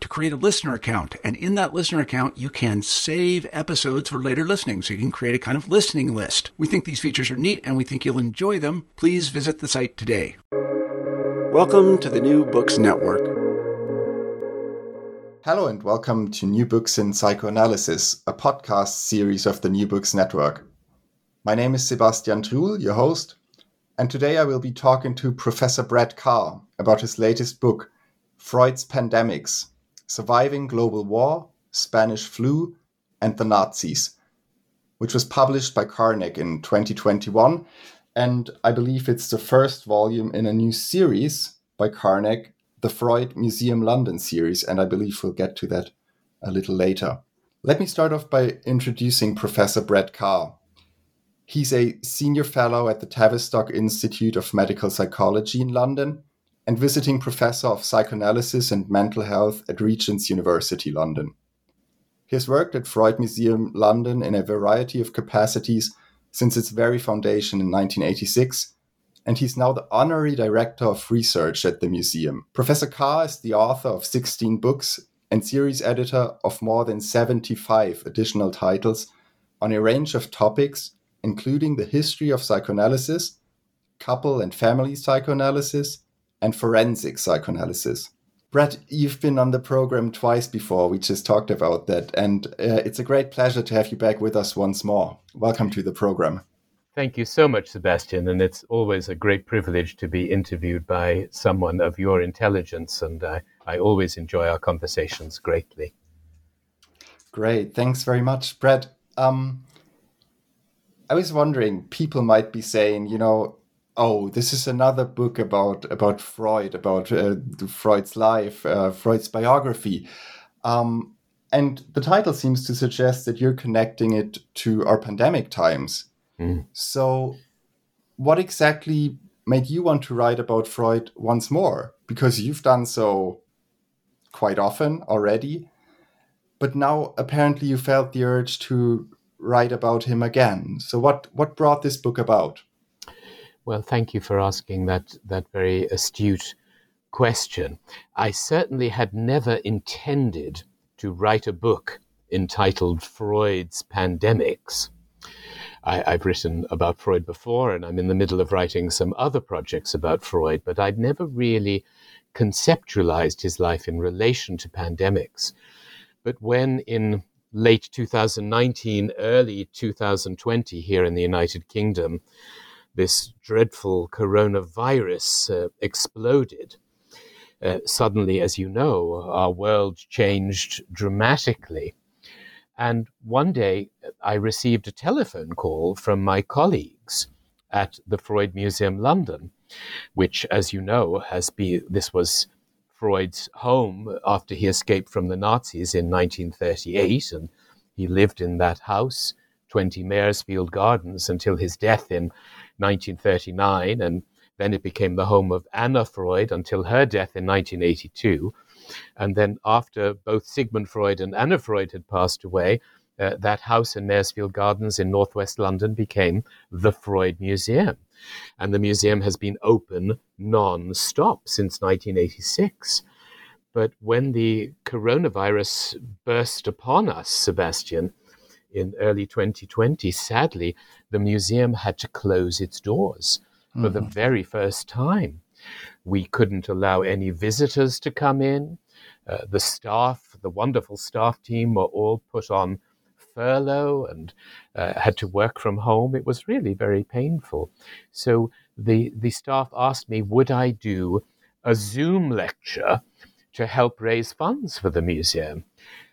to create a listener account. And in that listener account, you can save episodes for later listening. So you can create a kind of listening list. We think these features are neat and we think you'll enjoy them. Please visit the site today. Welcome to the New Books Network. Hello and welcome to New Books in Psychoanalysis, a podcast series of the New Books Network. My name is Sebastian Thrul, your host, and today I will be talking to Professor Brad Kahr about his latest book, Freud's Pandemics Surviving Global War, Spanish Flu, and the Nazis, which was published by Karnac in 2021. And I believe it's the first volume in a new series by Karnac, the Freud Museum London series. And I believe we'll get to that a little later. Let me start off by introducing Professor Brett Kahr. He's a senior fellow at the Tavistock Institute of Medical Psychology in London and visiting professor of psychoanalysis and mental health at Regent's University London. He has worked at Freud Museum London in a variety of capacities since its very foundation in 1986, and he's now the honorary director of research at the museum. Professor Kahr is the author of 16 books and series editor of more than 75 additional titles on a range of topics, including the history of psychoanalysis, couple and family psychoanalysis, and forensic psychoanalysis. Brett, you've been on the program twice before. We just talked about that. And uh, it's a great pleasure to have you back with us once more. Welcome to the program. Thank you so much, Sebastian. And it's always a great privilege to be interviewed by someone of your intelligence. And I, I always enjoy our conversations greatly. Great. Thanks very much, Brett. Um, I was wondering, people might be saying, you know, oh, this is another book about about Freud, about uh, Freud's life, uh, Freud's biography. Um, and the title seems to suggest that you're connecting it to our pandemic times. Mm. So, what exactly made you want to write about Freud once more? Because you've done so quite often already, but now apparently you felt the urge to write about him again. So, what what brought this book about? Well, thank you for asking that, that very astute question. I certainly had never intended to write a book entitled Freud's Pandemics. I, have written about Freud before, and I'm in the middle of writing some other projects about Freud, but I'd never really conceptualized his life in relation to pandemics. But when in late 2019, early 2020, here in the United Kingdom, this dreadful coronavirus uh, exploded, uh, suddenly, as you know, our world changed dramatically. And one day I received a telephone call from my colleagues at the Freud Museum London, which, as you know, has been, this was Freud's home after he escaped from the Nazis in 1938. And he lived in that house, 20 Maresfield Gardens, until his death in 1939, and then it became the home of Anna Freud until her death in 1982. And then, after both Sigmund Freud and Anna Freud had passed away, uh, that house in Maresfield Gardens in northwest London became the Freud Museum. And the museum has been open non stop since 1986. But when the coronavirus burst upon us, Sebastian, in early 2020, sadly, the museum had to close its doors mm-hmm. for the mm-hmm. very first time. We couldn't allow any visitors to come in. Uh, the staff, the wonderful staff team, were all put on furlough and uh, had to work from home. It was really very painful. So the the staff asked me, would I do a Zoom lecture to help raise funds for the museum?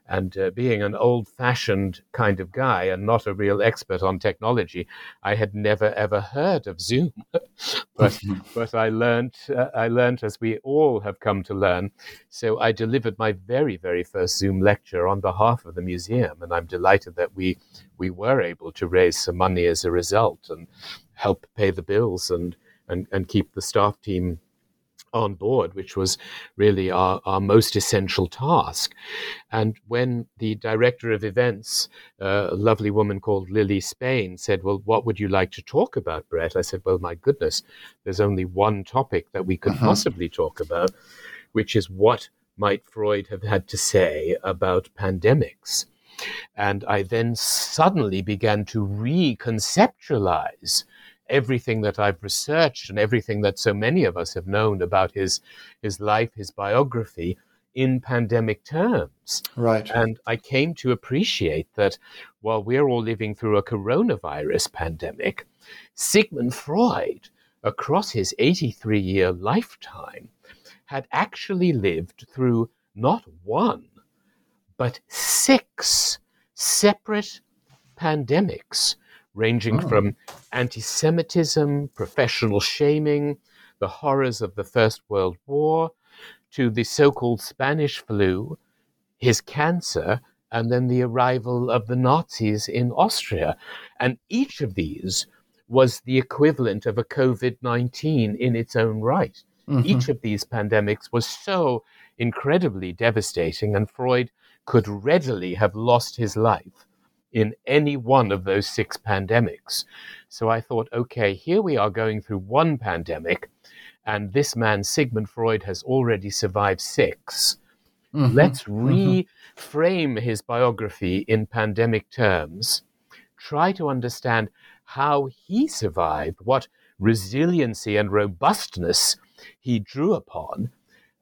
And uh, being an old fashioned kind of guy and not a real expert on technology, I had never ever heard of Zoom. but, but I learned, uh, I learned as we all have come to learn. So I delivered my very, very first Zoom lecture on behalf of the museum. And I'm delighted that we, we were able to raise some money as a result and help pay the bills and, and, and keep the staff team on board, which was really our, our most essential task. And when the director of events, uh, a lovely woman called Lily Spain, said, Well, what would you like to talk about, Brett? I said, Well, my goodness, there's only one topic that we could uh-huh. possibly talk about, which is what might Freud have had to say about pandemics? And I then suddenly began to reconceptualize everything that I've researched and everything that so many of us have known about his his life, his biography in pandemic terms. Right. And I came to appreciate that while we're all living through a coronavirus pandemic, Sigmund Freud, across his 83 year lifetime, had actually lived through not one, but six separate pandemics ranging oh. from anti Semitism, professional shaming, the horrors of the First World War, to the so called Spanish flu, his cancer, and then the arrival of the Nazis in Austria. And each of these was the equivalent of a COVID 19 in its own right. Mm-hmm. Each of these pandemics was so incredibly devastating, and Freud could readily have lost his life in any one of those six pandemics. So I thought, okay, here we are going through one pandemic, and this man, Sigmund Freud, has already survived 6 let mm-hmm. Let's reframe mm-hmm. his biography in pandemic terms, try to understand how he survived, what resiliency and robustness he drew upon,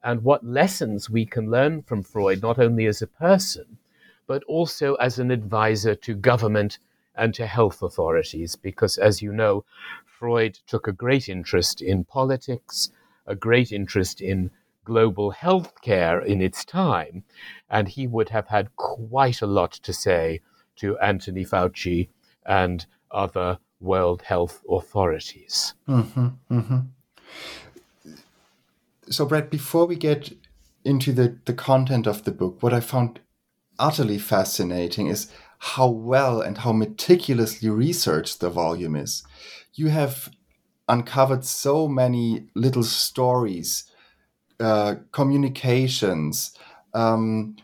and what lessons we can learn from Freud, not only as a person, but also as an advisor to government and to health authorities, because as you know, Freud took a great interest in politics, a great interest in global health care in its time, and he would have had quite a lot to say to Anthony Fauci and other World Health authorities. Mm-hmm, mm-hmm. So, Brett, before we get into the, the content of the book, what I found utterly fascinating is how well and how meticulously researched the volume is. You have uncovered so many little stories, uh, communications, um,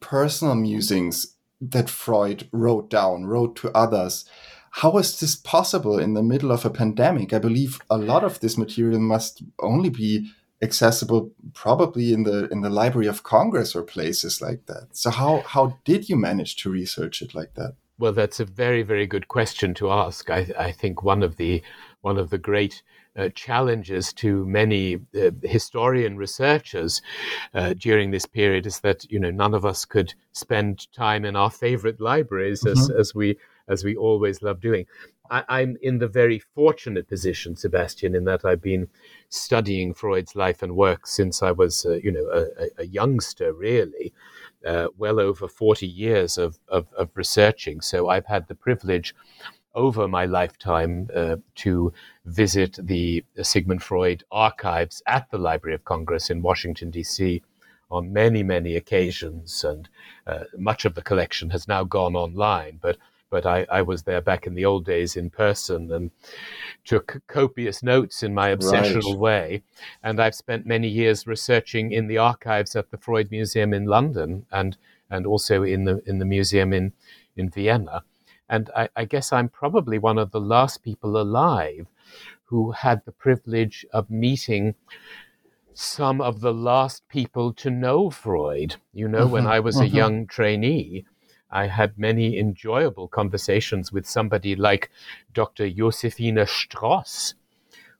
personal musings that Freud wrote down, wrote to others. How is this possible in the middle of a pandemic? I believe a lot of this material must only be accessible probably in the in the Library of Congress or places like that. So how how did you manage to research it like that? Well, that's a very very good question to ask. I, I think one of the one of the great uh, challenges to many uh, historian researchers uh, during this period is that you know none of us could spend time in our favorite libraries mm-hmm. as, as we as we always love doing. I, am in the very fortunate position, Sebastian, in that I've been studying Freud's life and work since I was, uh, you know, a, a youngster, really, uh, well over 40 years of, of, of, researching. So I've had the privilege over my lifetime uh, to visit the Sigmund Freud archives at the Library of Congress in Washington, D.C. on many, many occasions. And uh, much of the collection has now gone online. But but I, I, was there back in the old days in person and took copious notes in my obsessional right. way. And I've spent many years researching in the archives at the Freud Museum in London and and also in the in the museum in in Vienna. And I, I guess I'm probably one of the last people alive who had the privilege of meeting some of the last people to know Freud. You know, mm-hmm, when I was mm-hmm. a young trainee, I had many enjoyable conversations with somebody like Dr. Josefina Stross,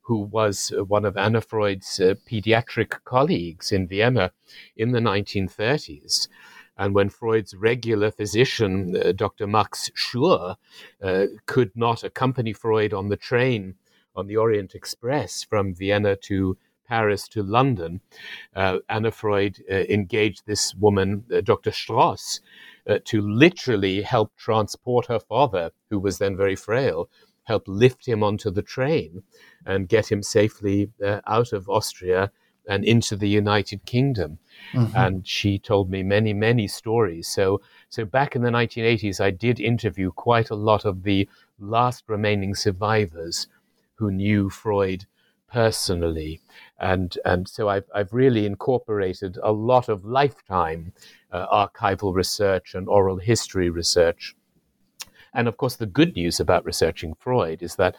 who was uh, one of Anna Freud's uh, pediatric colleagues in Vienna in the 1930s. And when Freud's regular physician, uh, Dr. Max Schur, uh, could not accompany Freud on the train on the Orient Express from Vienna to Paris to London, uh, Anna Freud uh, engaged this woman, Dr. Stross, to literally help transport her father, who was then very frail, help lift him onto the train and get him safely uh, out of Austria and into the United Kingdom. Mm-hmm. And she told me many, many stories. So, so back in the 1980s, I did interview quite a lot of the last remaining survivors who knew Freud personally. And, and so I've, I've really incorporated a lot of lifetime uh, archival research and oral history research and of course, the good news about researching Freud is that,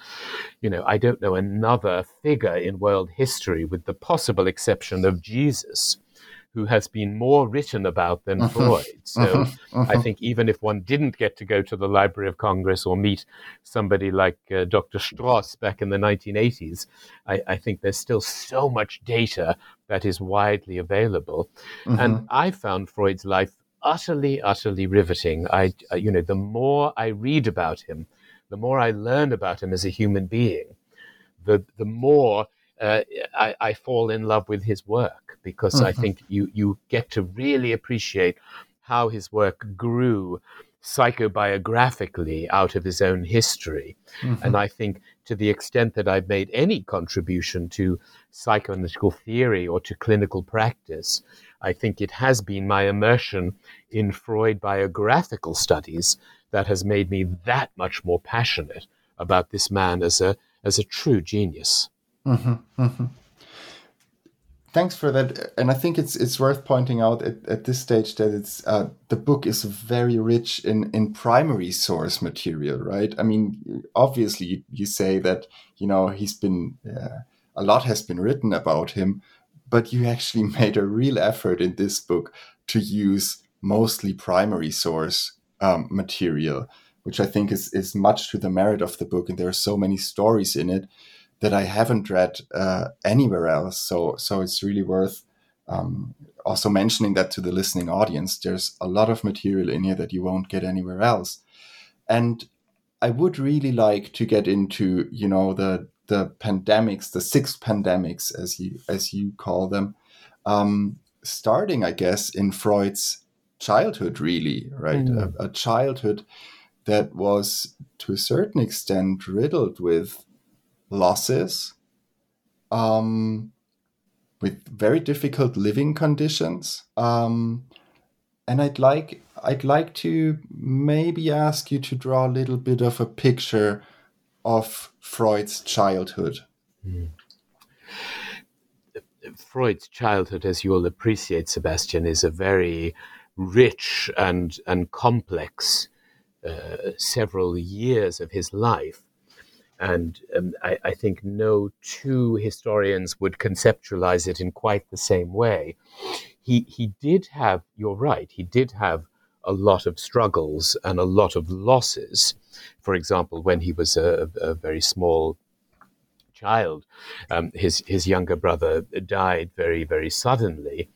you know, I don't know another figure in world history, with the possible exception of Jesus, who has been more written about than uh-huh. Freud. So uh-huh. Uh-huh. I think even if one didn't get to go to the Library of Congress or meet somebody like uh, Dr. Stross back in the 1980s, I, I, think there's still so much data that is widely available. And I found Freud's life utterly, utterly riveting. I, uh, you know, the more I read about him, the more I learn about him as a human being, the the more uh, I, I, fall in love with his work because mm-hmm. I think you you get to really appreciate how his work grew psychobiographically out of his own history. Mm-hmm. And I think to the extent that I've made any contribution to psychoanalytical theory or to clinical practice, I think it has been my immersion in Freud biographical studies that has made me that much more passionate about this man as a as a true genius. Mm-hmm, mm-hmm. Thanks for that, and I think it's it's worth pointing out at, at this stage that it's uh, the book is very rich in in primary source material, right? I mean, obviously you say that you know he's been uh, a lot has been written about him, but you actually made a real effort in this book to use mostly primary source um, material, which I think is, is much to the merit of the book. And there are so many stories in it that I haven't read uh, anywhere else. So, so it's really worth um, also mentioning that to the listening audience. There's a lot of material in here that you won't get anywhere else. And I would really like to get into, you know, the the pandemics, the six pandemics, as you as you call them, um, starting, I guess, in Freud's childhood, really, right? Mm. A, a, childhood that was, to a certain extent, riddled with losses, um, with very difficult living conditions. Um, and I'd like I'd like to maybe ask you to draw a little bit of a picture of Freud's childhood? Mm. Freud's childhood, as you'll appreciate, Sebastian, is a very rich and and complex uh, several years of his life. And um, I, I, think no two historians would conceptualize it in quite the same way. He he did have, you're right, he did have a lot of struggles and a lot of losses. For example, when he was a, a very small child, um, his his younger brother died very very suddenly,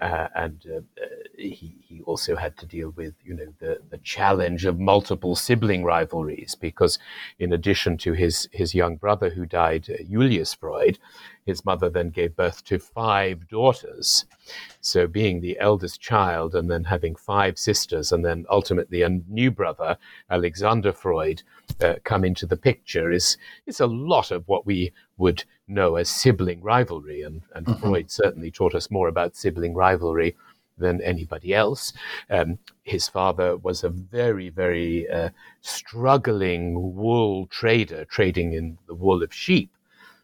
uh, and uh, uh, he, he also had to deal with, you know, the, the challenge of multiple sibling rivalries because in addition to his, his young brother who died, uh, Julius Freud, his mother then gave birth to five daughters. So being the eldest child and then having five sisters and then ultimately a new brother, Alexander Freud, uh, come into the picture is, is a lot of what we would know as sibling rivalry. And, and mm-hmm. Freud certainly taught us more about sibling rivalry than anybody else. Um, his father was a very, very uh, struggling wool trader, trading in the wool of sheep,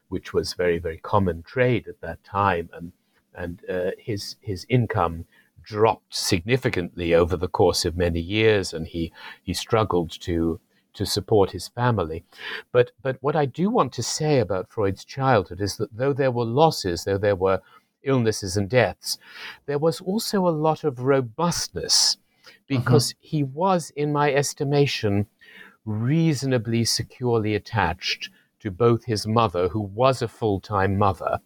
which was very, very common trade at that time. And, and uh, his, his income dropped significantly over the course of many years, and he he struggled to to support his family. But but what I do want to say about Freud's childhood is that though there were losses, though there were illnesses and deaths, there was also a lot of robustness because mm-hmm. he was, in my estimation, reasonably securely attached to both his mother, who was a full time mother,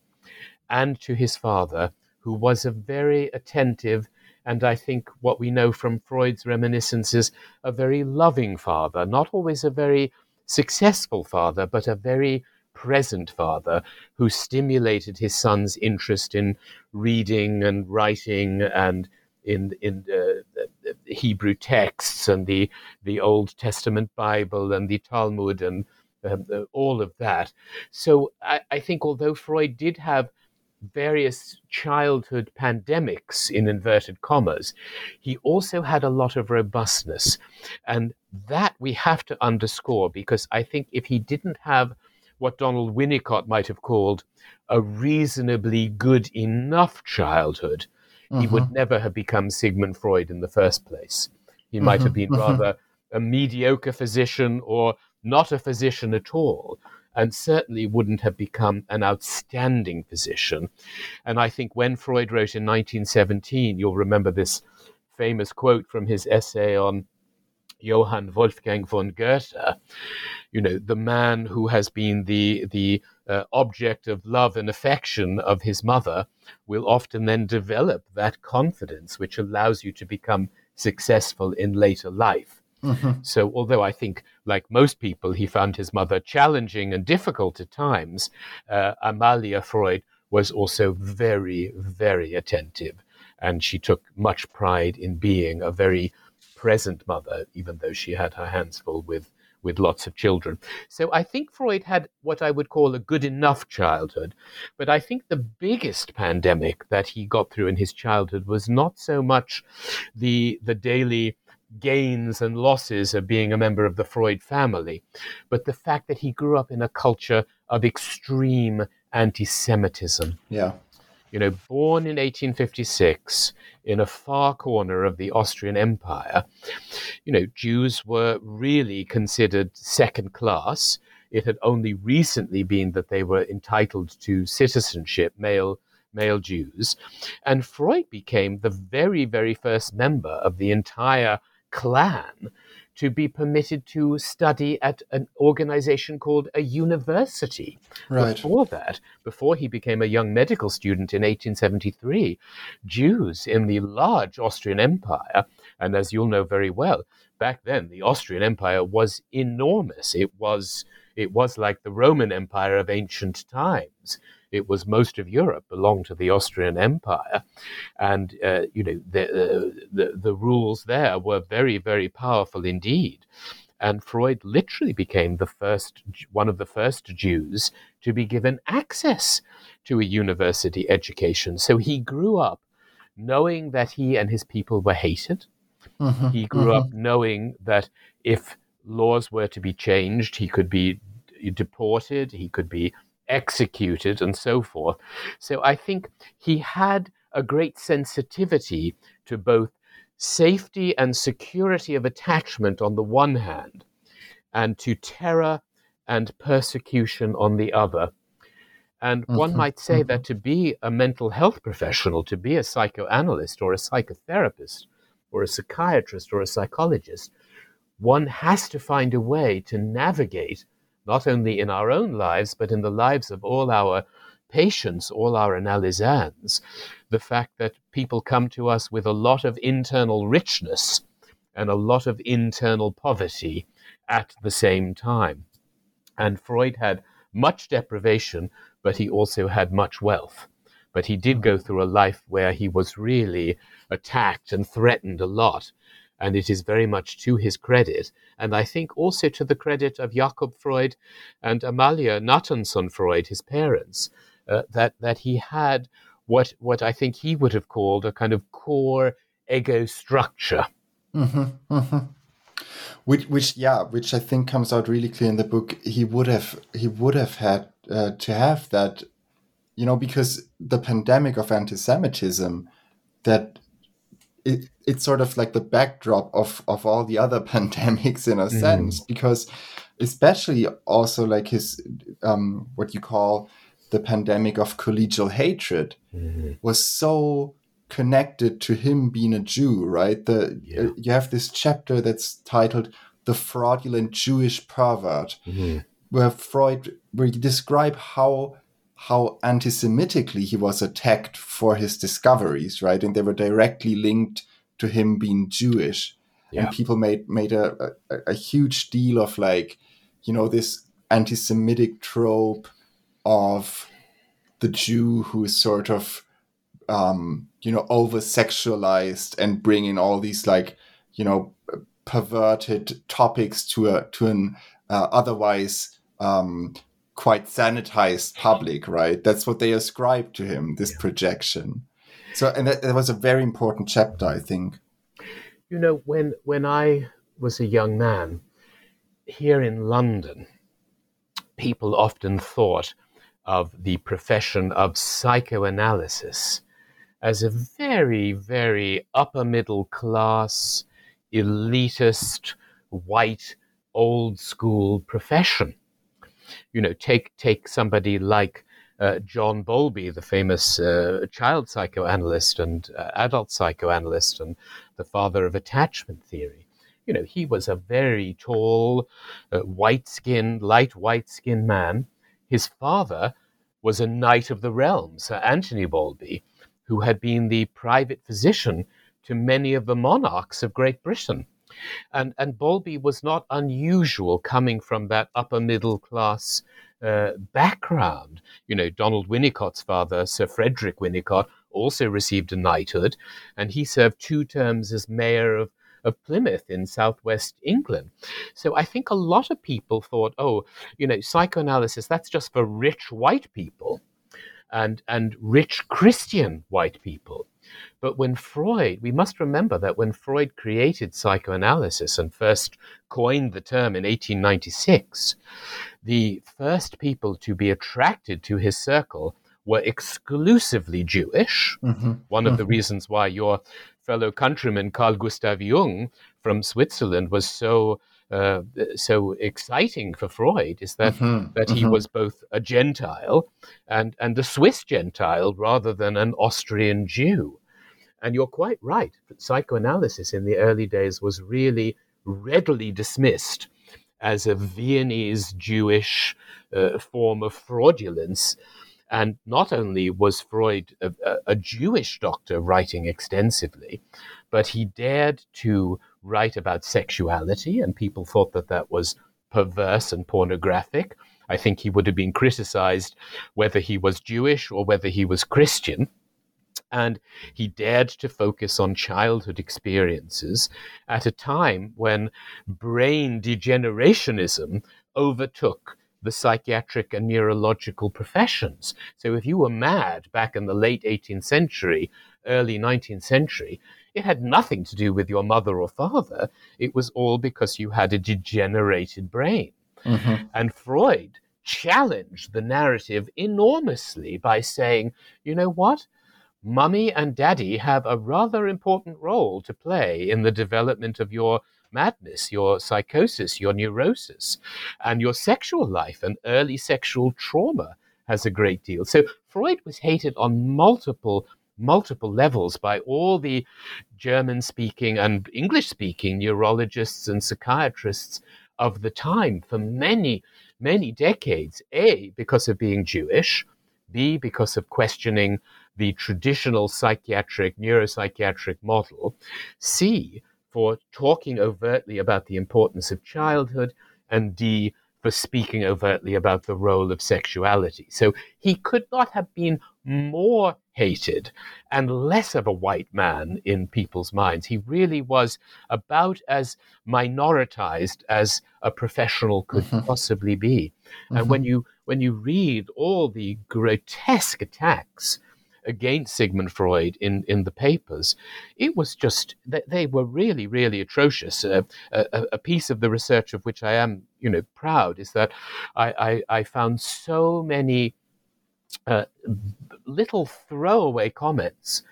and to his father, who was a very attentive and I think what we know from Freud's reminiscences, a very loving father, not always a very successful father, but a very present father who stimulated his son's interest in reading and writing and in in uh, Hebrew texts and the the Old Testament Bible and the Talmud and um, all of that. So I, I, think although Freud did have various childhood pandemics in inverted commas, he also had a lot of robustness. And that we have to underscore because I think if he didn't have what Donald Winnicott might have called a reasonably good enough childhood, mm-hmm. he would mm-hmm. never have become Sigmund Freud in the first place. He mm-hmm. might have been mm-hmm. rather a mediocre physician or not a physician at all and certainly wouldn't have become an outstanding physician. And I think when Freud wrote in 1917, you'll remember this famous quote from his essay on Johann Wolfgang von Goethe, you know, the man who has been the the uh, object of love and affection of his mother will often then develop that confidence which allows you to become successful in later life. Mm-hmm. So, although I think, like most people, he found his mother challenging and difficult at times, uh, Amalia Freud was also very, very attentive. And she took much pride in being a very present mother, even though she had her hands full with, with lots of children. So I think Freud had what I would call a good enough childhood. But I think the biggest pandemic that he got through in his childhood was not so much the, the daily gains and losses of being a member of the Freud family, but the fact that he grew up in a culture of extreme anti Semitism. Yeah. You know, born in 1856 in a far corner of the Austrian Empire, you know, Jews were really considered second class. It had only recently been that they were entitled to citizenship, male male Jews. And Freud became the very, very first member of the entire clan to be permitted to study at an organization called a university. Right. Before that, before he became a young medical student in 1873, Jews in the large Austrian Empire, and as you'll know very well, back then the Austrian Empire was enormous. It was it was like the Roman Empire of ancient times it was most of Europe belonged to the Austrian Empire, and uh, you know the, uh, the the rules there were very very powerful indeed. And Freud literally became the first one of the first Jews to be given access to a university education. So he grew up knowing that he and his people were hated. Mm-hmm, he grew mm-hmm. up knowing that if laws were to be changed, he could be deported, he could be executed, and so forth. So I think he had a great sensitivity to both safety and security of attachment on the one hand, and to terror and persecution on the other. And mm-hmm. one might say mm-hmm. that to be a mental health professional, to be a psychoanalyst or a psychotherapist or a psychiatrist or a psychologist, one has to find a way to navigate not only in our own lives, but in the lives of all our patients, all our analysands, the fact that people come to us with a lot of internal richness and a lot of internal poverty at the same time. And Freud had much deprivation, but he also had much wealth. But he did go through a life where he was really attacked and threatened a lot and it is very much to his credit, and I think also to the credit of Jakob Freud and Amalia Nathanson Freud, his parents, uh, that that he had what what I think he would have called a kind of core ego structure. Mm-hmm, mm-hmm. Which, which, yeah, which I think comes out really clear in the book. He would have, he would have had uh, to have that, you know, because the pandemic of anti-Semitism that it, it's sort of like the backdrop of of all the other pandemics in a Mm. sense because especially also like his um what you call the pandemic of collegial hatred Mhm. was so connected to him being a Jew, right? The Yeah. uh, you have this chapter that's titled "The Fraudulent Jewish Pervert," Mhm. where Freud, where you describe how how anti-Semitically he was attacked for his discoveries, right? And they were directly linked to him being Jewish, Yeah. and people made made a, a a huge deal of like, you know, this anti-Semitic trope of the Jew who is sort of um, you know, over sexualized and bringing all these like, you know, perverted topics to a to an uh, otherwise um, quite sanitized mm-hmm. public, right? That's what they ascribe to him, this projection. So, and that, that was a very important chapter, I think. You know, when when I was a young man here in London, people often thought of the profession of psychoanalysis as a very, very upper middle class, elitist, white, old school profession. You know, take take somebody like uh, John Bowlby, the famous uh, child psychoanalyst and uh, adult psychoanalyst, and the father of attachment theory. You know, he was a very tall, uh, white skinned, light white skinned man. His father was a knight of the realm, Sir Anthony Bowlby, who had been the private physician to many of the monarchs of Great Britain. And, and Bowlby was not unusual coming from that upper middle class uh, background. You know, Donald Winnicott's father, Sir Frederick Winnicott, also received a knighthood, and he served two terms as mayor of, of Plymouth in southwest England. So I think a lot of people thought, oh, you know, psychoanalysis, that's just for rich white people and, and rich Christian white people. But when Freud, we must remember that when Freud created psychoanalysis and first coined the term in 1896, the first people to be attracted to his circle were exclusively Jewish. Mm-hmm. One of the mm-hmm. reasons why your fellow countryman Carl Gustav Jung from Switzerland was so uh, so exciting for Freud is that mm-hmm. that he was both a Gentile and and a Swiss Gentile rather than an Austrian Jew. And you're quite right. Psychoanalysis in the early days was really readily dismissed as a Viennese Jewish uh, form of fraudulence. And not only was Freud a, a, Jewish doctor writing extensively, but he dared to write about sexuality, and people thought that that was perverse and pornographic. I think he would have been criticized whether he was Jewish or whether he was Christian. And he dared to focus on childhood experiences at a time when brain degenerationism overtook the psychiatric and neurological professions. So if you were mad back in the late 18th century, early 19th century, it had nothing to do with your mother or father. It was all because you had a degenerated brain. Mm-hmm. And Freud challenged the narrative enormously by saying, you know what? Mummy and daddy have a rather important role to play in the development of your madness, your psychosis, your neurosis, and your sexual life and early sexual trauma has a great deal. So Freud was hated on multiple multiple levels by all the German speaking and English speaking neurologists and psychiatrists of the time for many, many decades. A, because of being Jewish, B, because of questioning the traditional psychiatric, neuropsychiatric model, C, for talking overtly about the importance of childhood, and D, for speaking overtly about the role of sexuality. So he could not have been more hated and less of a white man in people's minds. He really was about as minoritized as a professional could mm-hmm. possibly be. And mm-hmm. when you when you read all the grotesque attacks against Sigmund Freud in, in the papers, it was just they, they were really really atrocious. Uh, a, a piece of the research of which I am you know proud is that I, I, I found so many uh, little throwaway comments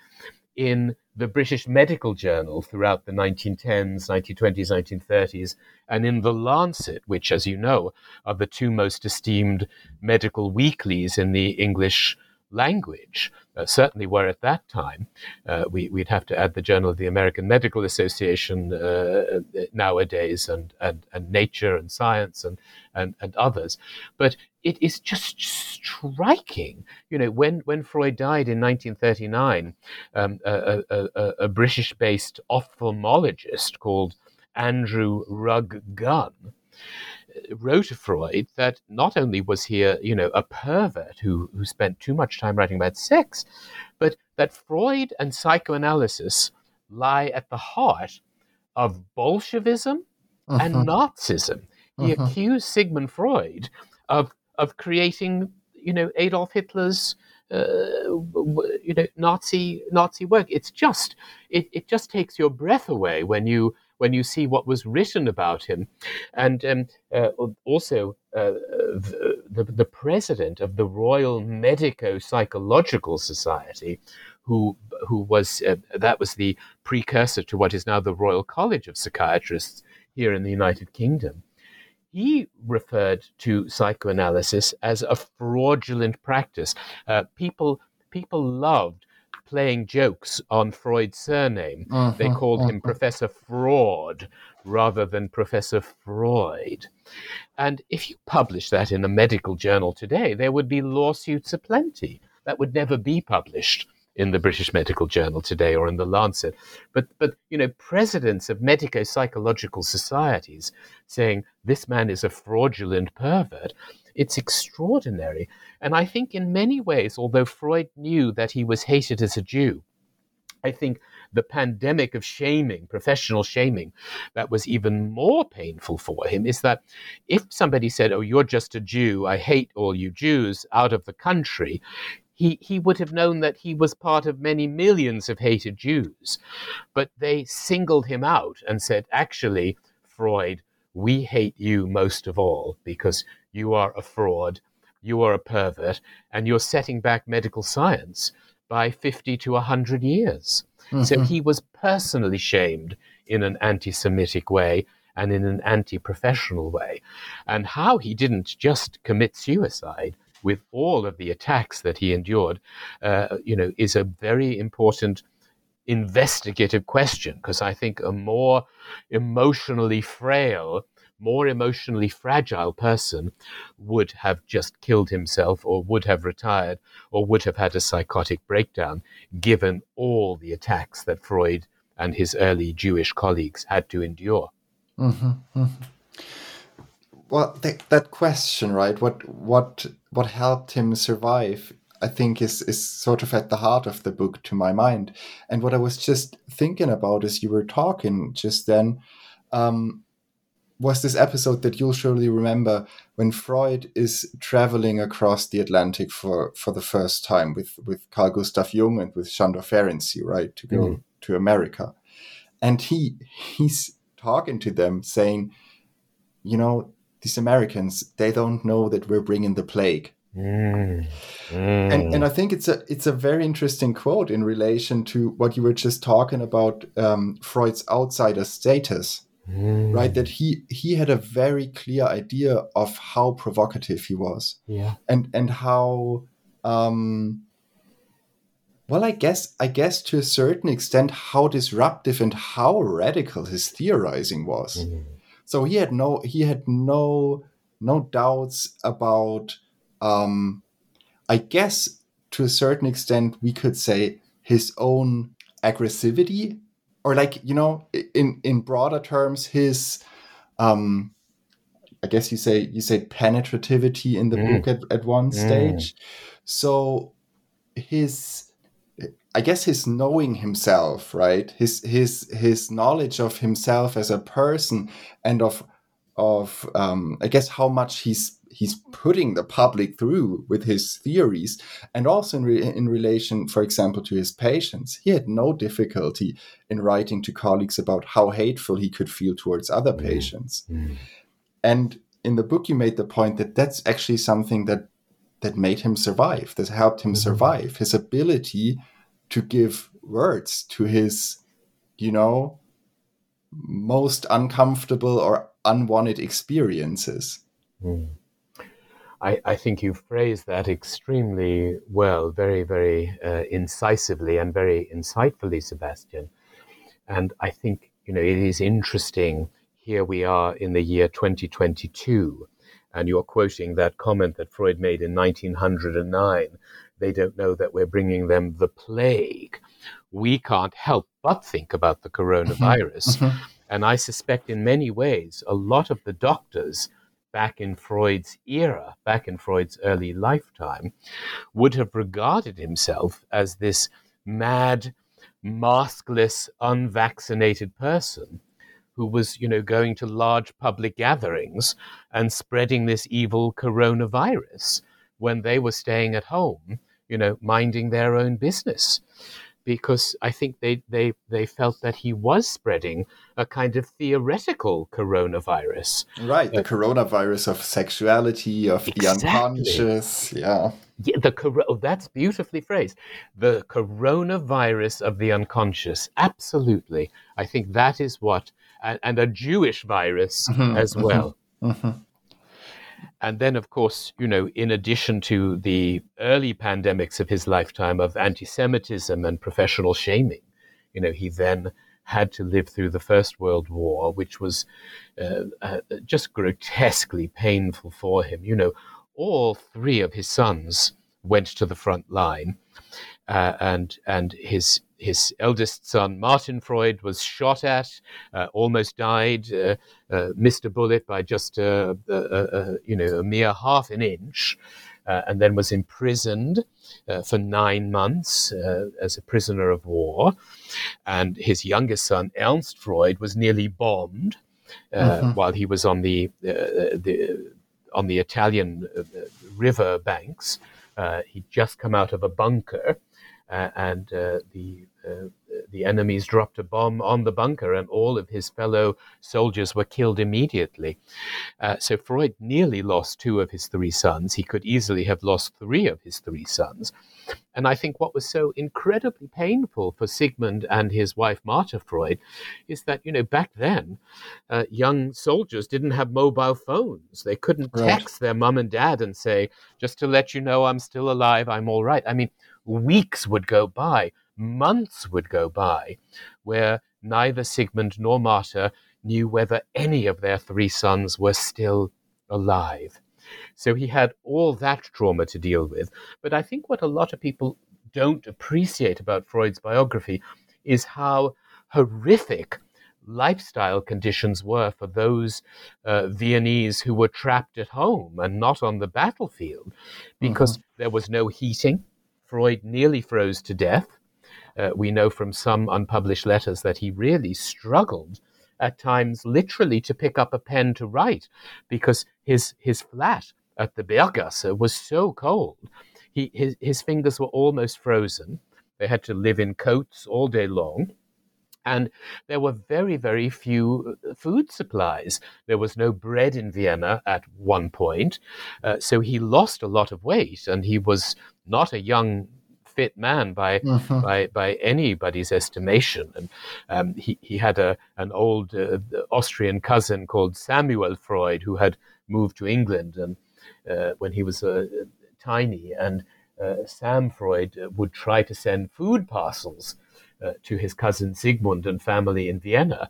in the British Medical Journal throughout the 1910s, 1920s, 1930s, and in The Lancet, which, as you know, are the two most esteemed medical weeklies in the English language. Uh, certainly were at that time. Uh, we, would have to add the Journal of the American Medical Association uh, nowadays, and, and, and Nature and Science and, and, and others. But it is just striking. You know, when, when Freud died in 1939, um, a, a, a British based ophthalmologist called Andrew Rugg Gunn wrote to Freud that not only was he a, you know, a pervert who, who spent too much time writing about sex, but that Freud and psychoanalysis lie at the heart of Bolshevism uh-huh. and Nazism. He uh-huh. accused Sigmund Freud of of creating, you know, Adolf Hitler's uh, you know Nazi Nazi work. It's just it, it just takes your breath away when you when you see what was written about him. And um, uh, also, uh, the, the, the, president of the Royal Medico Psychological Society, who, who was, uh, that was the precursor to what is now the Royal College of Psychiatrists here in the United Kingdom. He referred to psychoanalysis as a fraudulent practice. Uh, people people loved playing jokes on Freud's surname. Uh-huh, they called uh-huh. him Professor Fraud rather than Professor Freud. And if you publish that in a medical journal today, there would be lawsuits aplenty. That would never be published in the British Medical Journal today or in the Lancet. But, but you know, presidents of medico psychological societies saying this man is a fraudulent pervert it's extraordinary. And I think in many ways, although Freud knew that he was hated as a Jew, I think the pandemic of shaming, professional shaming, that was even more painful for him is that if somebody said, Oh, you're just a Jew, I hate all you Jews out of the country, he, he would have known that he was part of many millions of hated Jews. But they singled him out and said, Actually, Freud, we hate you most of all because you are a fraud, you are a pervert, and you're setting back medical science by 50 to 100 years. Mm-hmm. So he was personally shamed in an anti Semitic way and in an anti professional way. And how he didn't just commit suicide with all of the attacks that he endured, uh, you know, is a very important investigative question because I think a more emotionally frail more emotionally fragile person would have just killed himself or would have retired or would have had a psychotic breakdown given all the attacks that Freud and his early Jewish colleagues had to endure. Mm-hmm, mm-hmm. Well, th- that question, right? What what what helped him survive? I think is is sort of at the heart of the book, to my mind. And what I was just thinking about as you were talking just then, um, was this episode that you'll surely remember when Freud is traveling across the Atlantic for, for the first time with, with Carl Gustav Jung and with Sándor Ferenczi, right, to go mm. to America. And he he's talking to them saying, you know, these Americans, they don't know that we're bringing the plague. Mm. Mm. And and I think it's a it's a very interesting quote in relation to what you were just talking about um, Freud's outsider status Mm. right that he he had a very clear idea of how provocative he was yeah and and how um well i guess i guess to a certain extent how disruptive and how radical his theorizing was mm. so he had no he had no no doubts about um i guess to a certain extent we could say his own aggressivity or like you know in in broader terms his um i guess you say you say penetrativity in the mm. book at, at one mm. stage so his i guess his knowing himself right his his his knowledge of himself as a person and of of um i guess how much he's he's putting the public through with his theories and also in, re- in relation for example to his patients he had no difficulty in writing to colleagues about how hateful he could feel towards other mm. patients mm. and in the book you made the point that that's actually something that that made him survive that helped him mm. survive his ability to give words to his, you know, most uncomfortable or unwanted experiences. Mm. I, I, think you phrased that extremely well, very, very uh, incisively and very insightfully, Sebastian. And I think, you know, it is interesting. Here we are in the year 2022, and you're quoting that comment that Freud made in 1909. They don't know that we're bringing them the plague. We can't help but think about the coronavirus. Mm-hmm. And I suspect in many ways, a lot of the doctors back in Freud's era, back in Freud's early lifetime, would have regarded himself as this mad, maskless, unvaccinated person who was, you know, going to large public gatherings and spreading this evil coronavirus when they were staying at home, you know, minding their own business because I think they, they, they felt that he was spreading a kind of theoretical coronavirus. Right, the uh, coronavirus of sexuality, of exactly. the unconscious. Yeah. yeah the oh, that's beautifully phrased. The coronavirus of the unconscious. Absolutely. I think that is what, and, and a Jewish virus mm-hmm, as mm-hmm, well. Mm-hmm. And then, of course, you know, in addition to the early pandemics of his lifetime of anti Semitism and professional shaming, you know, he then had to live through the First World War, which was uh, uh, just grotesquely painful for him. You know, all three of his sons went to the front line, uh, and and his his eldest son, Martin Freud, was shot at, uh, almost died, uh, uh, missed a bullet by just a, a, a, you know a mere half an inch, uh, and then was imprisoned uh, for nine months uh, as a prisoner of war. And his youngest son, Ernst Freud, was nearly bombed mm-hmm. while he was on the the on the Italian river banks. he'd just come out of a bunker. Uh, and uh, the uh, the enemies dropped a bomb on the bunker, and all of his fellow soldiers were killed immediately. Uh, so Freud nearly lost two of his three sons. He could easily have lost three of his three sons. And I think what was so incredibly painful for Sigmund and his wife Martha Freud is that, you know, back then, uh, young soldiers didn't have mobile phones. They couldn't right. text their mum and dad and say, just to let you know I'm still alive, I'm all right. I mean, weeks would go by months would go by where neither Sigmund nor Martha knew whether any of their three sons were still alive. So he had all that trauma to deal with. But I think what a lot of people don't appreciate about Freud's biography is how horrific lifestyle conditions were for those uh, Viennese who were trapped at home and not on the battlefield because mm-hmm. there was no heating. Freud nearly froze to death. Uh, we know from some unpublished letters that he really struggled at times literally to pick up a pen to write because his, his flat at the Berggasse was so cold. He, his, his fingers were almost frozen. They had to live in coats all day long. And there were very, very few uh, food supplies. There was no bread in Vienna at one point. Uh, so he lost a lot of weight and he was not a young fit man by mm-hmm. by by anybody's estimation. And um, he he had a an old uh, Austrian cousin called Samuel Freud who had moved to England and uh, when he was uh, tiny, and uh, Sam Freud would try to send food parcels. Uh, to his cousin Sigmund and family in Vienna.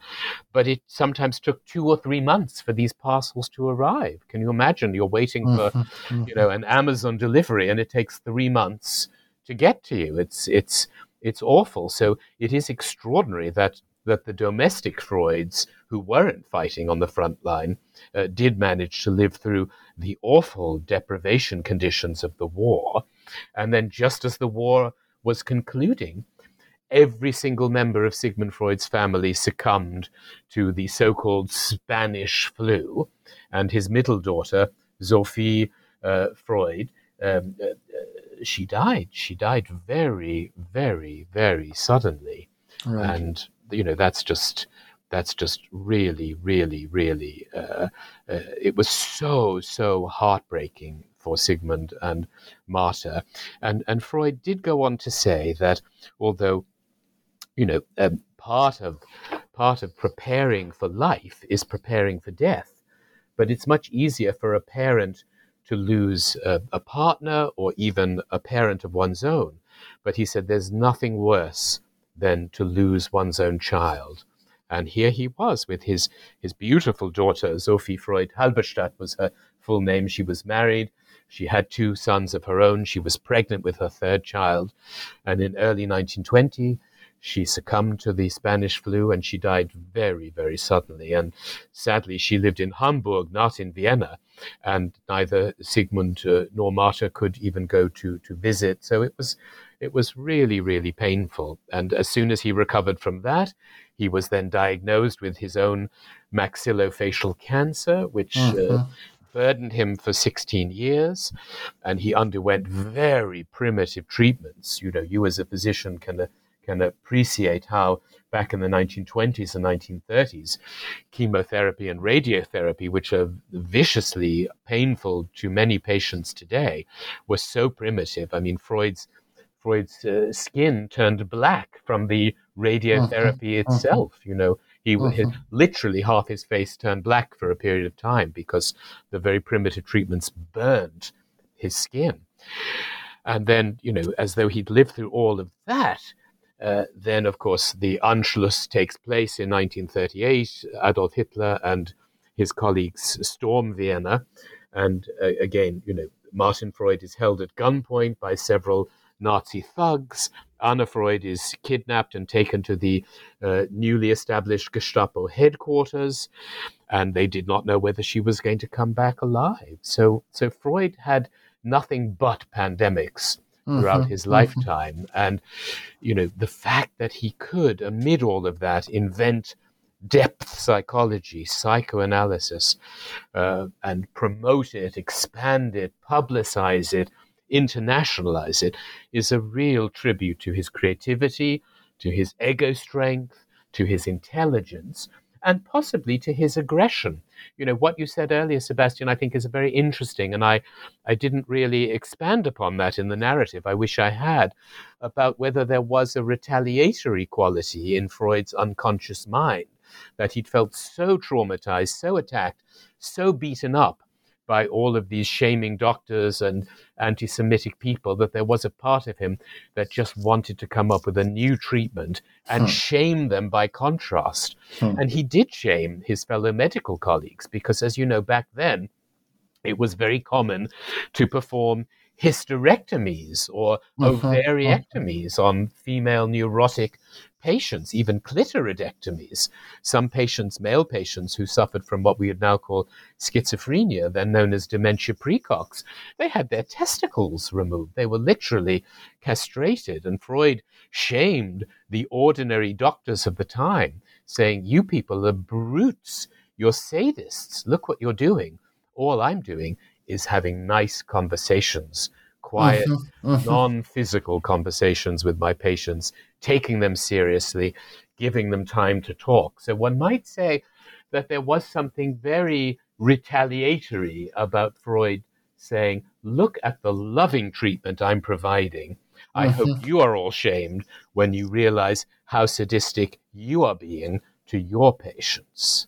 But it sometimes took two or three months for these parcels to arrive. Can you imagine? You're waiting for, mm-hmm. you know, an Amazon delivery, and it takes three months to get to you. It's it's it's awful. So it is extraordinary that that the domestic Freuds who weren't fighting on the front line uh, did manage to live through the awful deprivation conditions of the war, and then just as the war was concluding. Every single member of Sigmund Freud's family succumbed to the so called Spanish flu, and his middle daughter, Sophie uh, Freud, um, uh, she died. She died very, very, very suddenly, right. and you know that's just that's just really, really, really. Uh, uh, it was so so heartbreaking for Sigmund and Martha, and and Freud did go on to say that although you know, part of part of preparing for life is preparing for death. But it's much easier for a parent to lose a, a partner or even a parent of one's own. But he said there's nothing worse than to lose one's own child. And here he was with his, his beautiful daughter, Sophie Freud Halberstadt was her full name. She was married. She had two sons of her own. She was pregnant with her third child. And in early 1920, she succumbed to the Spanish flu and she died very, very suddenly. And sadly, she lived in Hamburg, not in Vienna. And neither Sigmund uh, nor Marta could even go to, to visit. So it was, it was really, really painful. And as soon as he recovered from that, he was then diagnosed with his own maxillofacial cancer, which uh, mm-hmm. uh, burdened him for 16 years. And he underwent very primitive treatments. You know, you as a physician can. Can appreciate how back in the 1920s and 1930s, chemotherapy and radiotherapy, which are viciously painful to many patients today, were so primitive. I mean, Freud's Freud's uh, skin turned black from the radiotherapy uh-huh. itself. Uh-huh. You know, he uh-huh. his, literally half his face turned black for a period of time because the very primitive treatments burned his skin. And then, you know, as though he'd lived through all of that, uh, then, of course, the Anschluss takes place in 1938. Adolf Hitler and his colleagues storm Vienna. And uh, again, you know, Martin Freud is held at gunpoint by several Nazi thugs. Anna Freud is kidnapped and taken to the uh, newly established Gestapo headquarters, and they did not know whether she was going to come back alive. So, so Freud had nothing but pandemics throughout mm-hmm, his mm-hmm. lifetime. And, you know, the fact that he could, amid all of that, invent depth psychology, psychoanalysis, uh, and promote it, expand it, publicize it, internationalize it, is a real tribute to his creativity, to his ego strength, to his intelligence, and possibly to his aggression. You know, what you said earlier, Sebastian, I think is very interesting, and I, I didn't really expand upon that in the narrative. I wish I had, about whether there was a retaliatory quality in Freud's unconscious mind, that he'd felt so traumatized, so attacked, so beaten up by all of these shaming doctors and anti Semitic people that there was a part of him that just wanted to come up with a new treatment and hmm. shame them by contrast. Hmm. And he did shame his fellow medical colleagues because, as you know, back then, it was very common to perform hysterectomies or mm-hmm. ovariectomies on female neurotic patients, even clitoridectomies. Some patients, male patients who suffered from what we would now call schizophrenia, then known as dementia praecox, they had their testicles removed. They were literally castrated. And Freud shamed the ordinary doctors of the time, saying, You people are brutes. You're sadists. Look what you're doing. All I'm doing is having nice conversations, quiet, mm-hmm, mm-hmm. non physical conversations with my patients, taking them seriously, giving them time to talk. So one might say that there was something very retaliatory about Freud saying, Look at the loving treatment I'm providing. I mm-hmm. hope you are all shamed when you realize how sadistic you are being to your patients.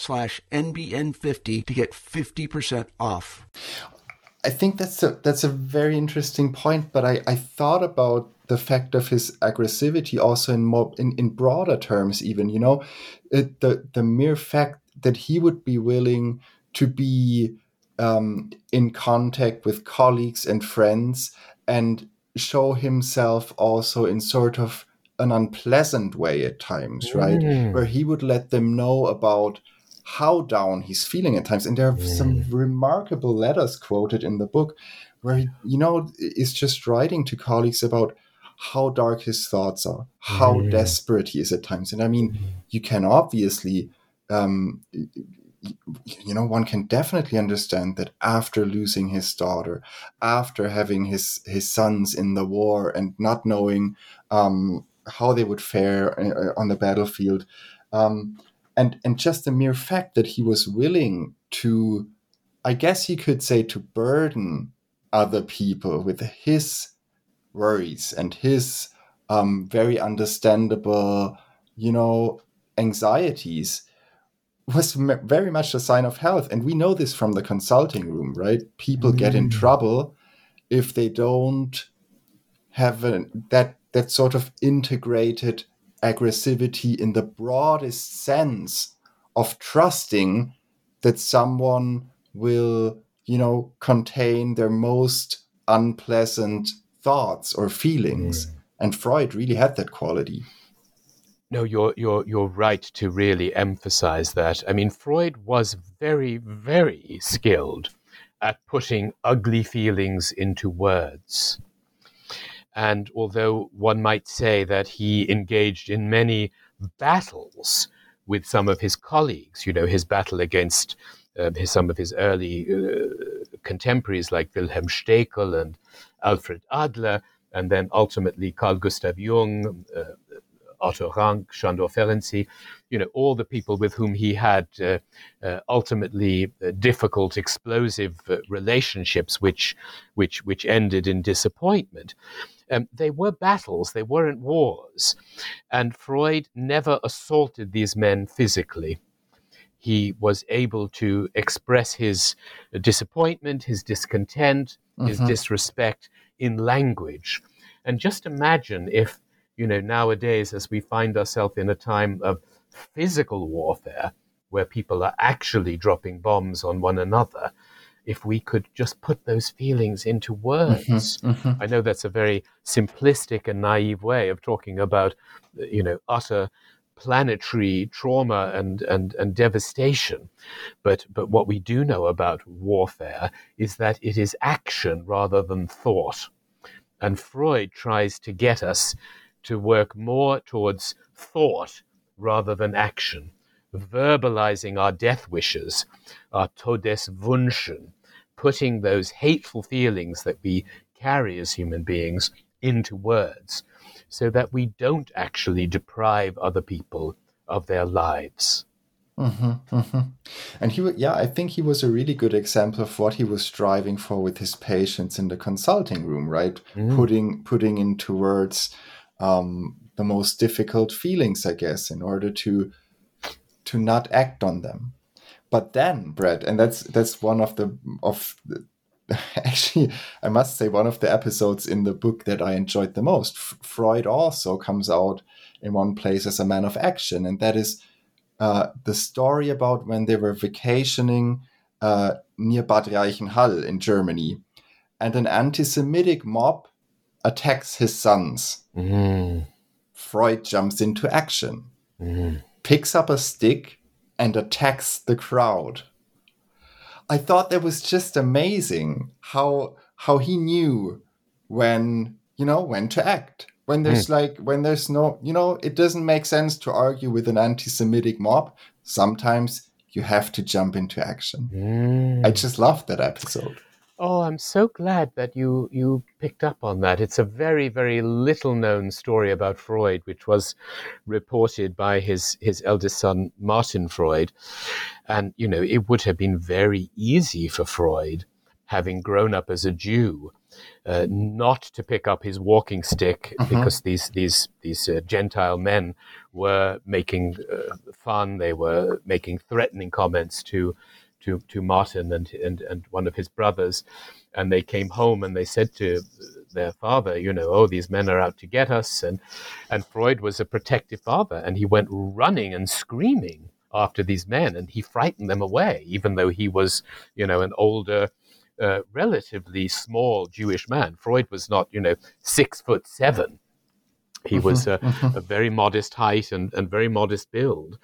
slash NBN50 to get 50% off. I think that's a that's a very interesting point, but I, I thought about the fact of his aggressivity also in more in, in broader terms even you know it, the the mere fact that he would be willing to be um, in contact with colleagues and friends and show himself also in sort of an unpleasant way at times, right? Mm. Where he would let them know about how down he's feeling at times. And there are some remarkable letters quoted in the book where he, you know, is just writing to colleagues about how dark his thoughts are, how Mm. desperate he is at times. And I mean, you can obviously um, you know one can definitely understand that after losing his daughter after having his his sons in the war and not knowing um, how they would fare uh, on the battlefield um, and and just the mere fact that he was willing to i guess he could say to burden other people with his worries and his um, very understandable you know anxieties was m- very much a sign of health. And we know this from the consulting room, right? People get in trouble if they don't have a, that that sort of integrated aggressivity in the broadest sense of trusting that someone will, you know, contain their most unpleasant thoughts or feelings. Mm. And Freud really had that quality. No, you're you're you're right to really emphasize that. I mean, Freud was very, very skilled at putting ugly feelings into words. And although one might say that he engaged in many battles with some of his colleagues, you know, his battle against um, his, some of his early uh, contemporaries like Wilhelm Stekel and Alfred Adler, and then ultimately Carl Gustav Jung, uh, Otto Rank, Sándor Ferenczi, you know, all the people with whom he had uh, uh, ultimately uh, difficult, explosive uh, relationships, which, which, which ended in disappointment. Um, they were battles, they weren't wars. And Freud never assaulted these men physically. He was able to express his disappointment, his discontent, his disrespect in language. And just imagine if you know, nowadays, as we find ourselves in a time of physical warfare, where people are actually dropping bombs on one another, if we could just put those feelings into mm-hmm, words. Mm-hmm. I know that's a very simplistic and naive way of talking about, you know, utter planetary trauma and, and, and devastation. But, but what we do know about warfare is that it is action rather than thought. And Freud tries to get us to work more towards thought rather than action, verbalizing our death wishes, our Todeswünschen, putting those hateful feelings that we carry as human beings into words so that we don't actually deprive other people of their lives. Mm-hmm, mm-hmm. And he, yeah, I think he was a really good example of what he was striving for with his patients in the consulting room, right? Mm-hmm. Putting putting into words um, the most difficult feelings, I guess, in order to to not act on them. But then, Brett, and that's that's one of the of the, actually, I must say, one of the episodes in the book that I enjoyed the most. F- Freud also comes out in one place as a man of action, and that is uh, the story about when they were vacationing uh, near Bad Reichenhall in Germany, and an anti-Semitic mob attacks his sons. Mm, Freud jumps into action, mm. Picks up a stick, and attacks the crowd. I thought that was just amazing how how he knew when you know when to act. When there's like when there's no you know it doesn't make sense to argue with an anti-Semitic mob. Sometimes you have to jump into action. Mm. I just loved that episode. Oh, I'm so glad that you you picked up on that. It's a very very little known story about Freud, which was reported by his his eldest son Martin Freud, and you know it would have been very easy for Freud, having grown up as a Jew, uh, not to pick up his walking stick because these these these uh, Gentile men were making uh, fun. They were making threatening comments to to to Martin and and and one of his brothers, and they came home and they said to their father, you know, oh, these men are out to get us. And, and Freud was a protective father, and he went running and screaming after these men, and he frightened them away, even though he was, you know, an older, uh, relatively small Jewish man. Freud was not, you know, six foot seven. He mm-hmm, was a, mm-hmm. a, very modest height and, and very modest build.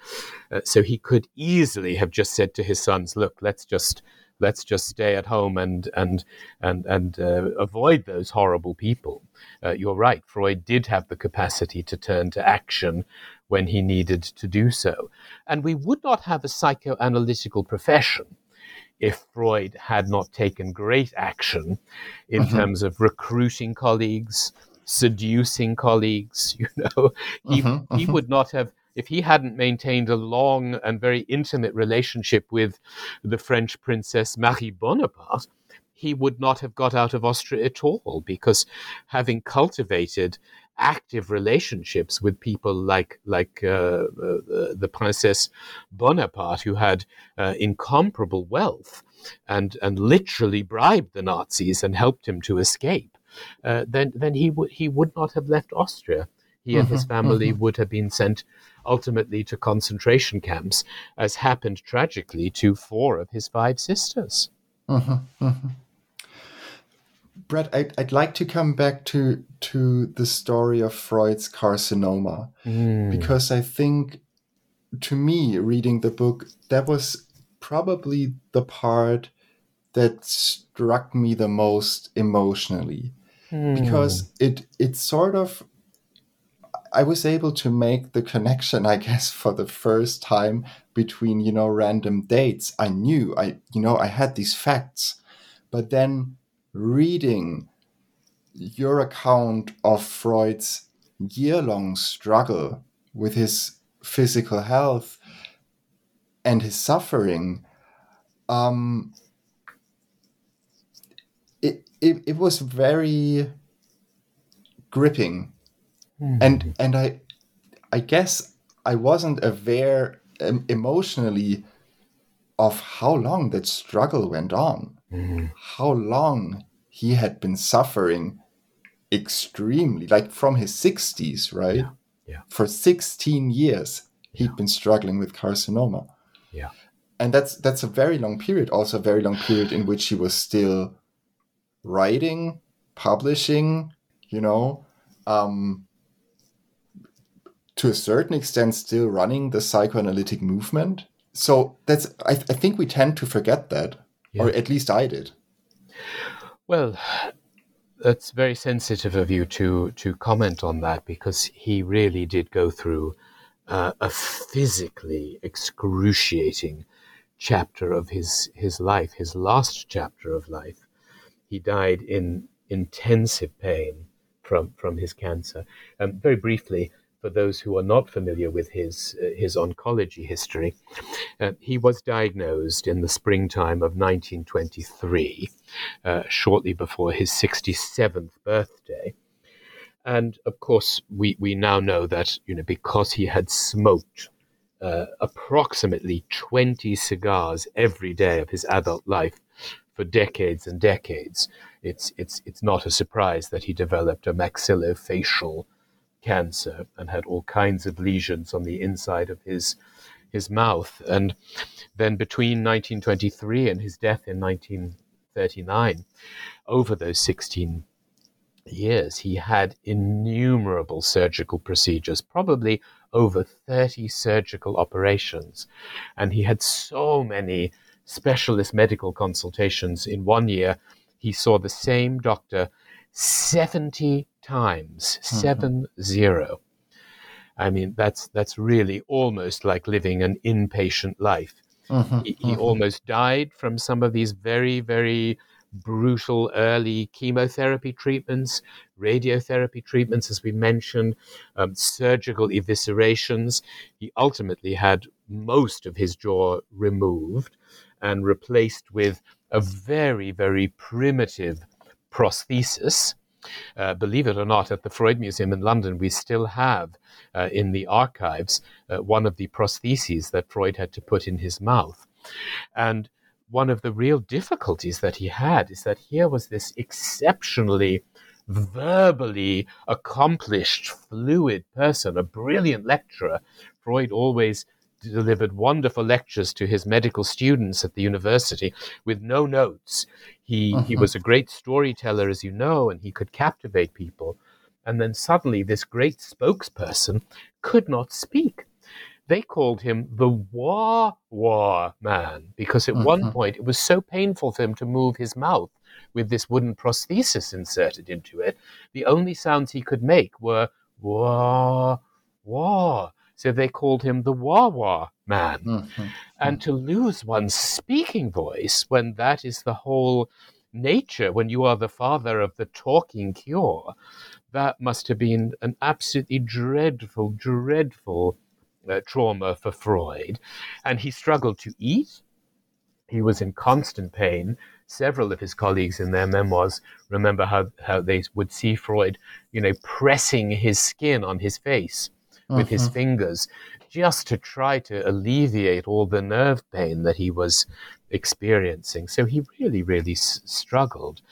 Uh, so he could easily have just said to his sons, look, let's just let's just stay at home and and and and uh, avoid those horrible people. Uh, you're right. Freud did have the capacity to turn to action when he needed to do so, and we would not have a psychoanalytical profession if Freud had not taken great action in mm-hmm. terms of recruiting colleagues, seducing colleagues. You know, he mm-hmm. he mm-hmm. would not have if he hadn't maintained a long and very intimate relationship with the French princess Marie Bonaparte, he would not have got out of Austria at all because having cultivated active relationships with people like like uh, uh, the Princess Bonaparte, who had uh, incomparable wealth and and literally bribed the Nazis and helped him to escape, uh, then then he would he would not have left Austria. He and his mm-hmm, family mm-hmm. would have been sent ultimately to concentration camps, as happened tragically to four of his five sisters. Mm-hmm, mm-hmm. Brett, I'd, I'd like to come back to to the story of Freud's carcinoma mm. because I think, to me, reading the book, that was probably the part that struck me the most emotionally because it it sort of I was able to make the connection, I guess, for the first time between, you know, random dates. I knew, I, you know, I had these facts, but then reading your account of Freud's year long struggle with his physical health and his suffering, um, it, it, was very gripping Mm. And and I I guess I wasn't aware um, emotionally of how long that struggle went on. Mm. How long he had been suffering extremely like from his 60s, right? Yeah. yeah. For 16 years he'd yeah. been struggling with carcinoma. Yeah. And that's that's a very long period, also a very long period in which he was still writing, publishing, you know, um, to a certain extent still running the psychoanalytic movement. So that's I, th- I think we tend to forget that, yeah. or at least I did. Well, that's very sensitive of you to to comment on that because he really did go through uh, a physically excruciating chapter of his his life, his last chapter of life. He died in intensive pain from from his cancer. Um, very briefly, for those who are not familiar with his uh, his oncology history, uh, he was diagnosed in the springtime of 1923, uh, shortly before his 67th birthday. And of course, we, we now know that you know because he had smoked uh, approximately 20 cigars every day of his adult life for decades and decades, it's it's it's not a surprise that he developed a maxillofacial cancer and had all kinds of lesions on the inside of his his mouth. And then between 1923 and his death in 1939, over those 16 years, he had innumerable surgical procedures, probably over 30 surgical operations. And he had so many specialist medical consultations in one year. He saw the same doctor 70 times, mm-hmm. seven zero. I mean, that's that's really almost like living an inpatient life. Mm-hmm, he, he mm-hmm. almost died from some of these very, very brutal early chemotherapy treatments, radiotherapy treatments, as we mentioned, um, surgical eviscerations. He ultimately had most of his jaw removed and replaced with a very, very primitive prosthesis uh, believe it or not, at the Freud Museum in London, we still have uh, in the archives uh, one of the prostheses that Freud had to put in his mouth. And one of the real difficulties that he had is that here was this exceptionally verbally accomplished, fluid person, a brilliant lecturer. Freud always delivered wonderful lectures to his medical students at the university with no notes. He, uh-huh. he was a great storyteller, as you know, and he could captivate people. And then suddenly, this great spokesperson could not speak. They called him the Wah Wah man because at uh-huh. one point it was so painful for him to move his mouth with this wooden prosthesis inserted into it. The only sounds he could make were Wah Wah so they called him the Wawa man. Mm-hmm. And to lose one's speaking voice when that is the whole nature, when you are the father of the talking cure, that must have been an absolutely dreadful, dreadful uh, trauma for Freud. And he struggled to eat. He was in constant pain. Several of his colleagues in their memoirs remember how, how they would see Freud, you know, pressing his skin on his face with his mm-hmm. fingers just to try to alleviate all the nerve pain that he was experiencing. So he really, really s- struggled.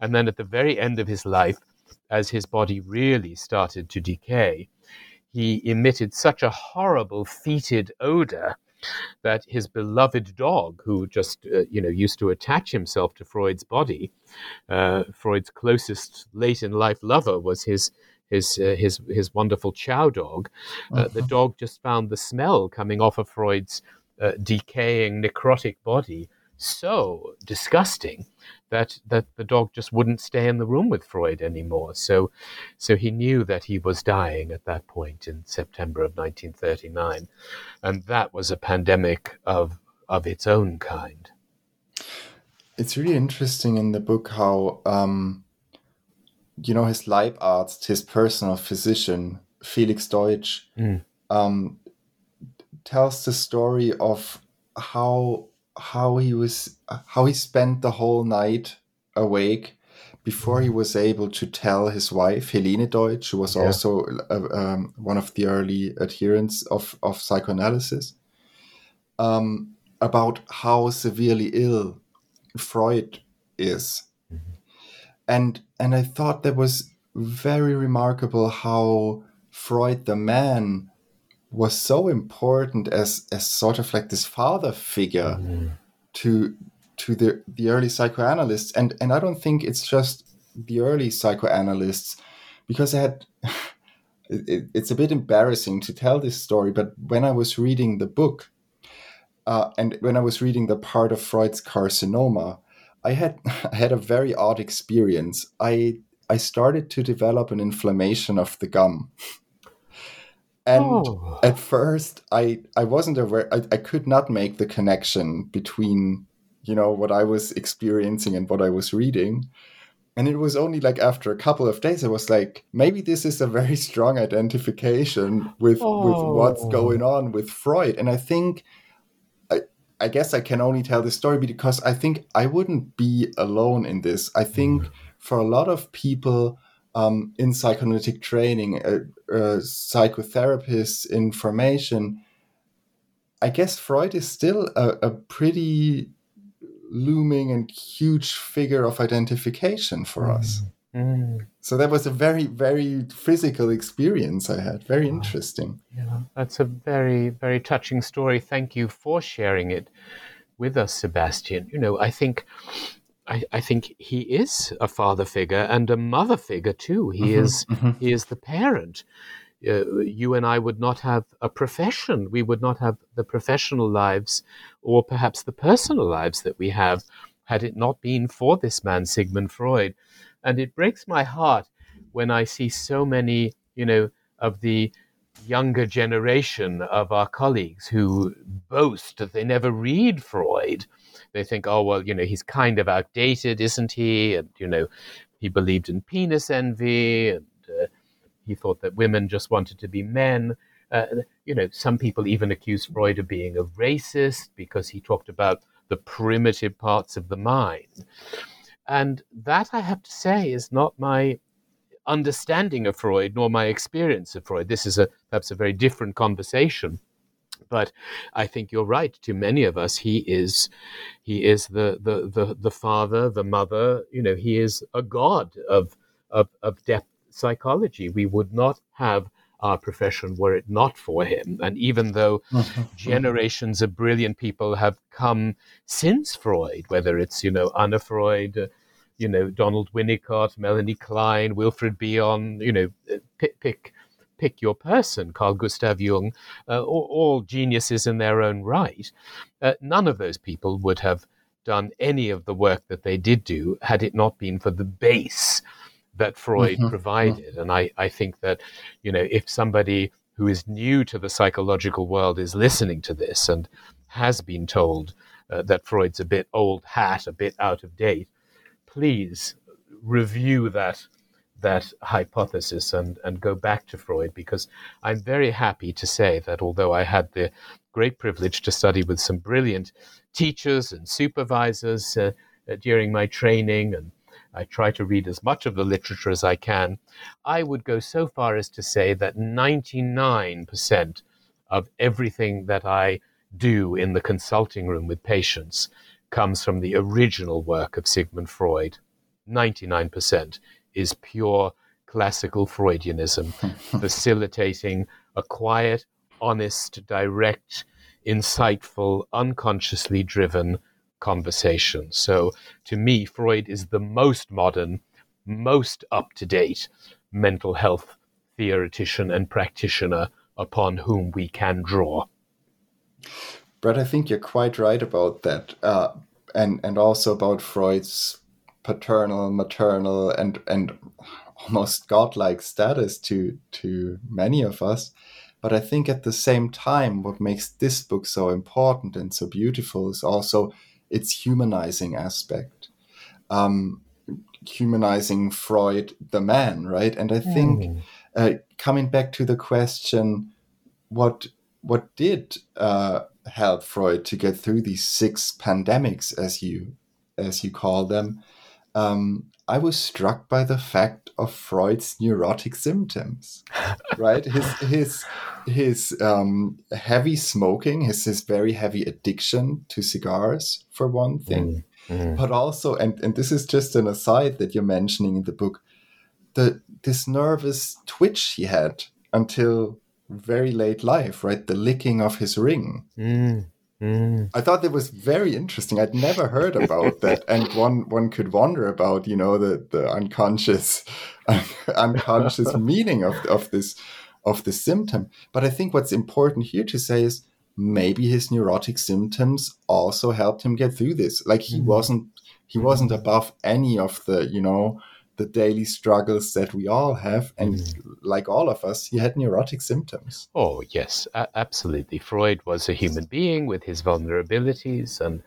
And then at the very end of his life, as his body really started to decay, he emitted such a horrible fetid odor that his beloved dog, who just uh, you know used to attach himself to Freud's body, uh, Freud's closest late in life lover was his his uh, his his wonderful chow dog. Uh, uh-huh. The dog just found the smell coming off of Freud's uh, decaying necrotic body so disgusting that that the dog just wouldn't stay in the room with Freud anymore. So so he knew that he was dying at that point in September of 1939, and that was a pandemic of of its own kind. It's really interesting in the book how um, you know, his Leibarzt, his personal physician, Felix Deutsch, mm. um, tells the story of how how he was how he spent the whole night awake before he was able to tell his wife Helene Deutsch, who was yeah. also uh, um, one of the early adherents of of psychoanalysis, um, about how severely ill Freud is and and I thought that was very remarkable how Freud the man was so important as as sort of like this father figure mm-hmm. to to the the early psychoanalysts and and I don't think it's just the early psychoanalysts because I had it, it's a bit embarrassing to tell this story but when I was reading the book uh, and when I was reading the part of Freud's carcinoma I had I had a very odd experience. I I started to develop an inflammation of the gum. And oh. at first I I wasn't aware I, I could not make the connection between, you know, what I was experiencing and what I was reading. And it was only like after a couple of days I was like, maybe this is a very strong identification with oh. with what's oh. going on with Freud. And I think I guess I can only tell this story because I think I wouldn't be alone in this. I think mm-hmm. for a lot of people um, in psychoanalytic training, uh, uh, psychotherapists in formation, I guess Freud is still a, a pretty looming and huge figure of identification for us. Mm. So that was a very, very physical experience I had. Very interesting. Yeah, that's a very, very touching story. Thank you for sharing it with us, Sebastian. You know, I think. I, I think he is a father figure and a mother figure too. He mm-hmm, is mm-hmm. he is the parent. Uh, you and I would not have a profession. We would not have the professional lives, or perhaps the personal lives that we have, had it not been for this man, Sigmund Freud. And it breaks my heart when I see so many, you know, of the younger generation of our colleagues who boast that they never read Freud. They think, oh, well, you know, he's kind of outdated, isn't he? And, you know, he believed in penis envy and uh, he thought that women just wanted to be men. Uh, you know, some people even accuse Freud of being a racist because he talked about the primitive parts of the mind. And that, I have to say, is not my understanding of Freud nor my experience of Freud. This is a perhaps a very different conversation. But I think you're right. To many of us, he is, he is the the the, the father, the mother. You know, he is a god of of, of depth psychology. We would not have our profession were it not for him. And even though generations of brilliant people have come since Freud, whether it's, you know, Anna Freud, uh, you know, Donald Winnicott, Melanie Klein, Wilfred Bion, you know, uh, pick, pick, pick your person, Carl Gustav Jung, uh, all, all, geniuses in their own right. Uh, none of those people would have done any of the work that they did do had it not been for the base that Freud mm-hmm. provided. And I, I think that, you know, if somebody who is new to the psychological world is listening to this and has been told uh, that Freud's a bit old hat, a bit out of date, please review that that hypothesis and, and go back to Freud because I'm very happy to say that although I had the great privilege to study with some brilliant teachers and supervisors uh, uh, during my training and I try to read as much of the literature as I can. I would go so far as to say that 99% of everything that I do in the consulting room with patients comes from the original work of Sigmund Freud. 99% is pure classical Freudianism, facilitating a quiet, honest, direct, insightful, unconsciously driven conversation. So to me, Freud is the most modern, most up to date mental health theoretician and practitioner upon whom we can draw. Brett, I think you're quite right about that, uh, and and also about Freud's paternal, maternal, and and almost godlike status to to many of us. But I think at the same time, what makes this book so important and so beautiful is also its humanizing aspect, um, humanizing Freud, the man, right? And I think mm. uh, coming back to the question, what what did uh, help Freud to get through these six pandemics, as you as you call them? Um, I was struck by the fact of Freud's neurotic symptoms, right? His his his um, heavy smoking, his his very heavy addiction to cigars, for one thing, mm, mm. but also, and and this is just an aside that you're mentioning in the book, the this nervous twitch he had until very late life, right? The licking of his ring. Mm. Mm. I thought that was very interesting. I'd never heard about that, and one one could wonder about you know the the unconscious unconscious meaning of of this of the symptom. But I think what's important here to say is maybe his neurotic symptoms also helped him get through this. Like he mm. wasn't he wasn't above any of the you know the daily struggles that we all have. And mm. like all of us, he had neurotic symptoms. Oh, yes, a- absolutely. Freud was a human being with his vulnerabilities. And,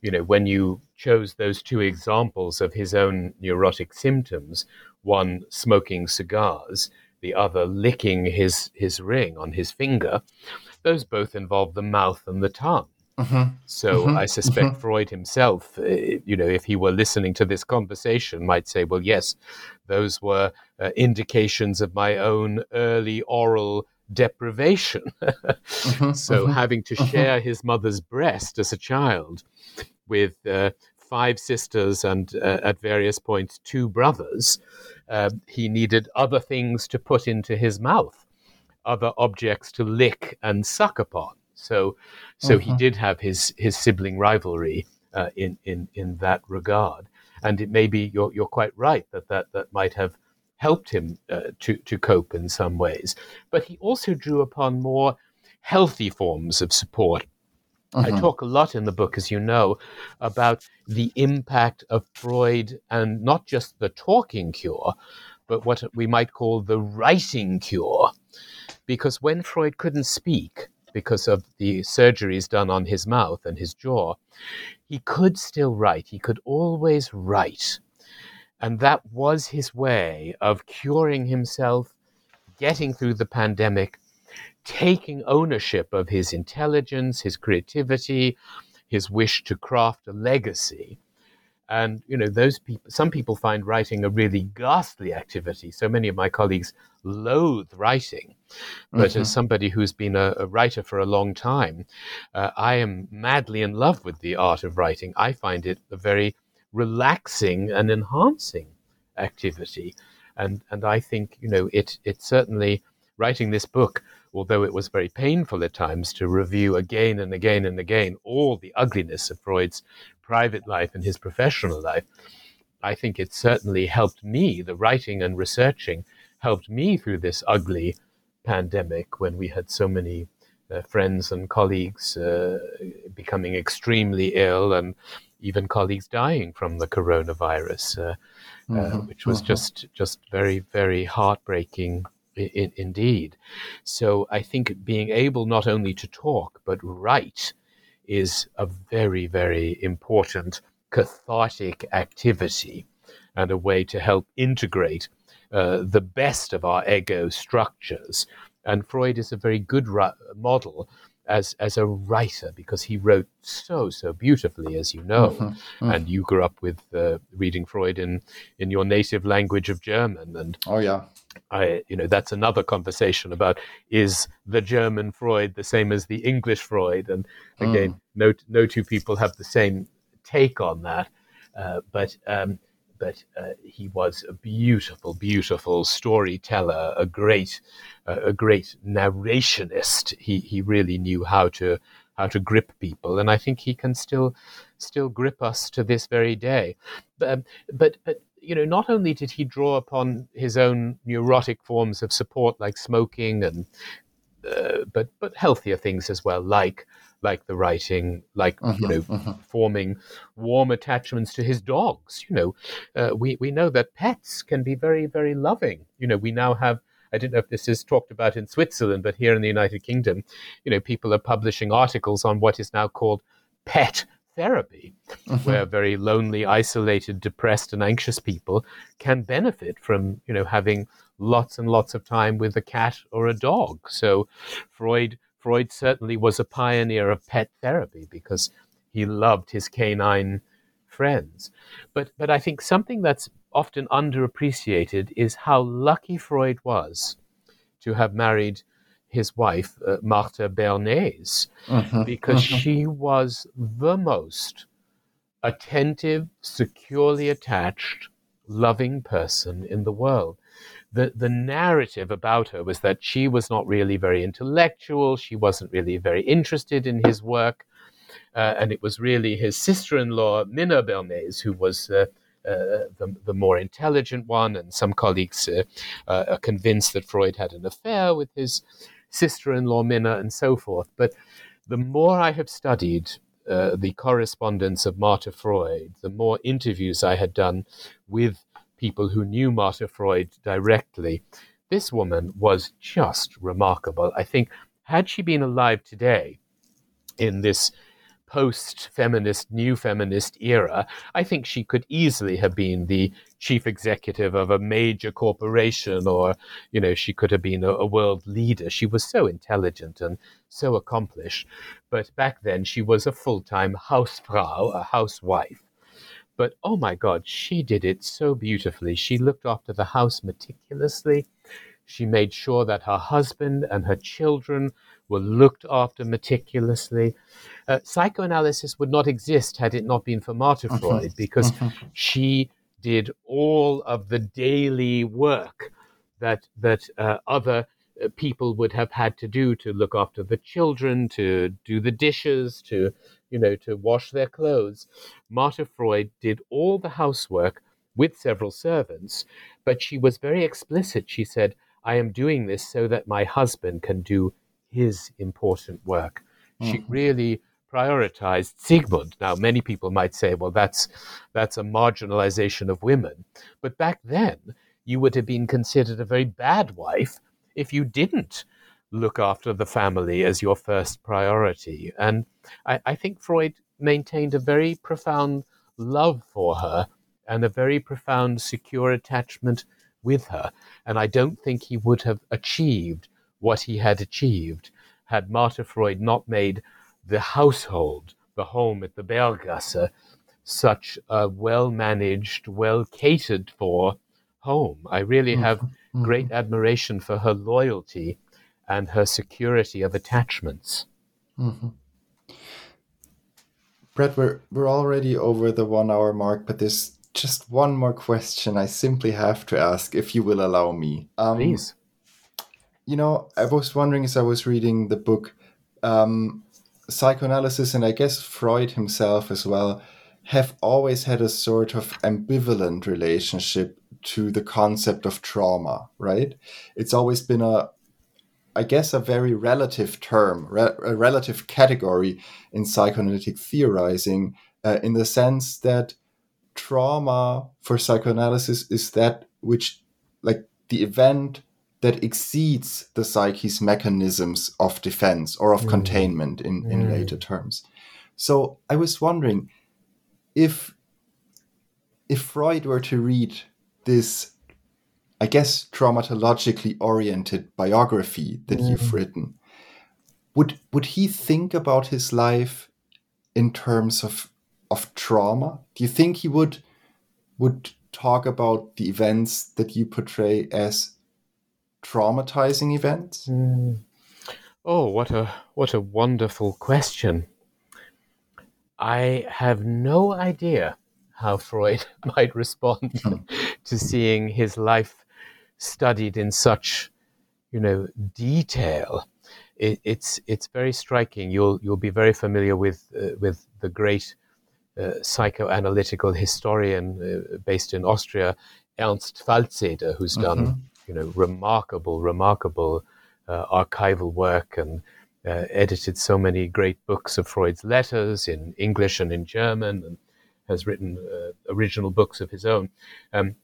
you know, when you chose those two examples of his own neurotic symptoms, one smoking cigars, the other licking his, his ring on his finger, those both involve the mouth and the tongue. Mm-hmm. So mm-hmm. I suspect mm-hmm. Freud himself, eh, you know, if he were listening to this conversation, might say, "Well, yes, those were uh, indications of my own early oral deprivation." Mm-hmm. so mm-hmm. having to mm-hmm. share his mother's breast as a child with uh, five sisters and uh, at various points two brothers, uh, he needed other things to put into his mouth, other objects to lick and suck upon. So, so he uh-huh. did have his his sibling rivalry uh, in in in that regard, and it may be you're you're quite right that that that might have helped him uh, to to cope in some ways. But he also drew upon more healthy forms of support. Uh-huh. I talk a lot in the book, as you know, about the impact of Freud and not just the talking cure, but what we might call the writing cure. Because when Freud couldn't speak, because of the surgeries done on his mouth and his jaw, he could still write. He could always write. And that was his way of curing himself, getting through the pandemic, taking ownership of his intelligence, his creativity, his wish to craft a legacy. And you know, those people. Some people find writing a really ghastly activity. So many of my colleagues loathe writing. But mm-hmm. as somebody who's been a, a, writer for a long time, uh, I am madly in love with the art of writing. I find it a very relaxing and enhancing activity. and and I think you know it it certainly writing this book, although it was very painful at times to review again and again and again all the ugliness of Freud's private life and his professional life, I think it certainly helped me. The writing and researching helped me through this ugly pandemic when we had so many uh, friends and colleagues uh, becoming extremely ill and even colleagues dying from the coronavirus, uh, uh mm-hmm. which was mm-hmm. just just very very heartbreaking I- indeed. So I think being able not only to talk but write is a very very important cathartic activity and a way to help integrate uh, the best of our ego structures. And Freud is a very good model as as a writer because he wrote so so beautifully, as you know, mm-hmm. Mm-hmm. and you grew up with uh, reading Freud in in your native language of German. And oh yeah, I you know that's another conversation about is the German Freud the same as the English Freud? And again, mm. no no two people have the same take on that, uh, but. Um, but uh, he was a beautiful, beautiful storyteller, a great, uh, a great narrationist. He he really knew how to how to grip people, and I think he can still still grip us to this very day. But um, but but you know, not only did he draw upon his own neurotic forms of support, like smoking, and uh, but but healthier things as well, like like the writing, like uh-huh, you know, uh-huh. forming warm attachments to his dogs. You know, uh, we we know that pets can be very very loving. You know, we now have. I don't know if this is talked about in Switzerland, but here in the United Kingdom, you know, people are publishing articles on what is now called pet therapy, uh-huh. where very lonely, isolated, depressed, and anxious people can benefit from, you know, having lots and lots of time with a cat or a dog. So, Freud Freud certainly was a pioneer of pet therapy because he loved his canine friends. But, but I think something that's often underappreciated is how lucky Freud was to have married his wife, uh, Martha Bernays, uh-huh, because uh-huh. she was the most attentive, securely attached, loving person in the world the, the narrative about her was that she was not really very intellectual, she wasn't really very interested in his work, uh, and it was really his sister in law, Minna Bernays, who was. Uh, uh, the, the more intelligent one, and some colleagues uh, uh, are convinced that Freud had an affair with his sister in law, Minna, and so forth. But the more I have studied uh, the correspondence of Martha Freud, the more interviews I had done with people who knew Martha Freud directly. This woman was just remarkable. I think, had she been alive today in this post feminist, new feminist era, I think she could easily have been the chief executive of a major corporation, or, you know, she could have been a, a, world leader. She was so intelligent and so accomplished. But back then, she was a full time Hausfrau, a housewife. But oh my God, she did it so beautifully. She looked after the house meticulously. She made sure that her husband and her children were looked after meticulously. Uh, psychoanalysis would not exist had it not been for Martha uh-huh. Freud, because uh-huh. she did all of the daily work that that uh, other uh, people would have had to do to look after the children, to do the dishes, to you know, to wash their clothes. Martha Freud did all the housework with several servants, but she was very explicit. She said, I am doing this so that my husband can do his important work. Mm-hmm. She really prioritized Sigmund. Now, many people might say, well, that's, that's a marginalization of women. But back then, you would have been considered a very bad wife if you didn't look after the family as your first priority. And I, I think Freud maintained a very profound love for her and a very profound secure attachment with her. And I don't think he would have achieved what he had achieved had Martha Freud not made the household, the home at the Berggasse, such a well managed, well catered for home. I really have mm-hmm. great admiration for her loyalty and her security of attachments. Mm-hmm. Brett, we're we're already over the one hour mark, but there's just one more question. I simply have to ask, if you will allow me. Um, Please. You know, I was wondering as I was reading the book, um, psychoanalysis and I guess Freud himself as well have always had a sort of ambivalent relationship to the concept of trauma, right? It's always been a, I guess, a very relative term, re- a relative category in psychoanalytic theorizing, uh, in the sense that trauma for psychoanalysis is that which, like, the event that exceeds the psyche's mechanisms of defense or of mm. containment in, in mm. later terms. So I was wondering if if Freud were to read this, I guess, traumatologically oriented biography that mm. you've written, would would he think about his life in terms of of trauma? Do you think he would would talk about the events that you portray as traumatizing events? Mm. Oh, what a what a wonderful question. I have no idea how Freud might respond hmm. to seeing his life studied in such, you know, detail. It, it's it's very striking. You'll you'll be very familiar with uh, with the great uh, psychoanalytical historian uh, based in Austria, Ernst Falzeder, who's done mm-hmm. You know remarkable remarkable uh, archival work and uh, edited so many great books of Freud's letters in English and in German, and has written uh, original books of his own. Um,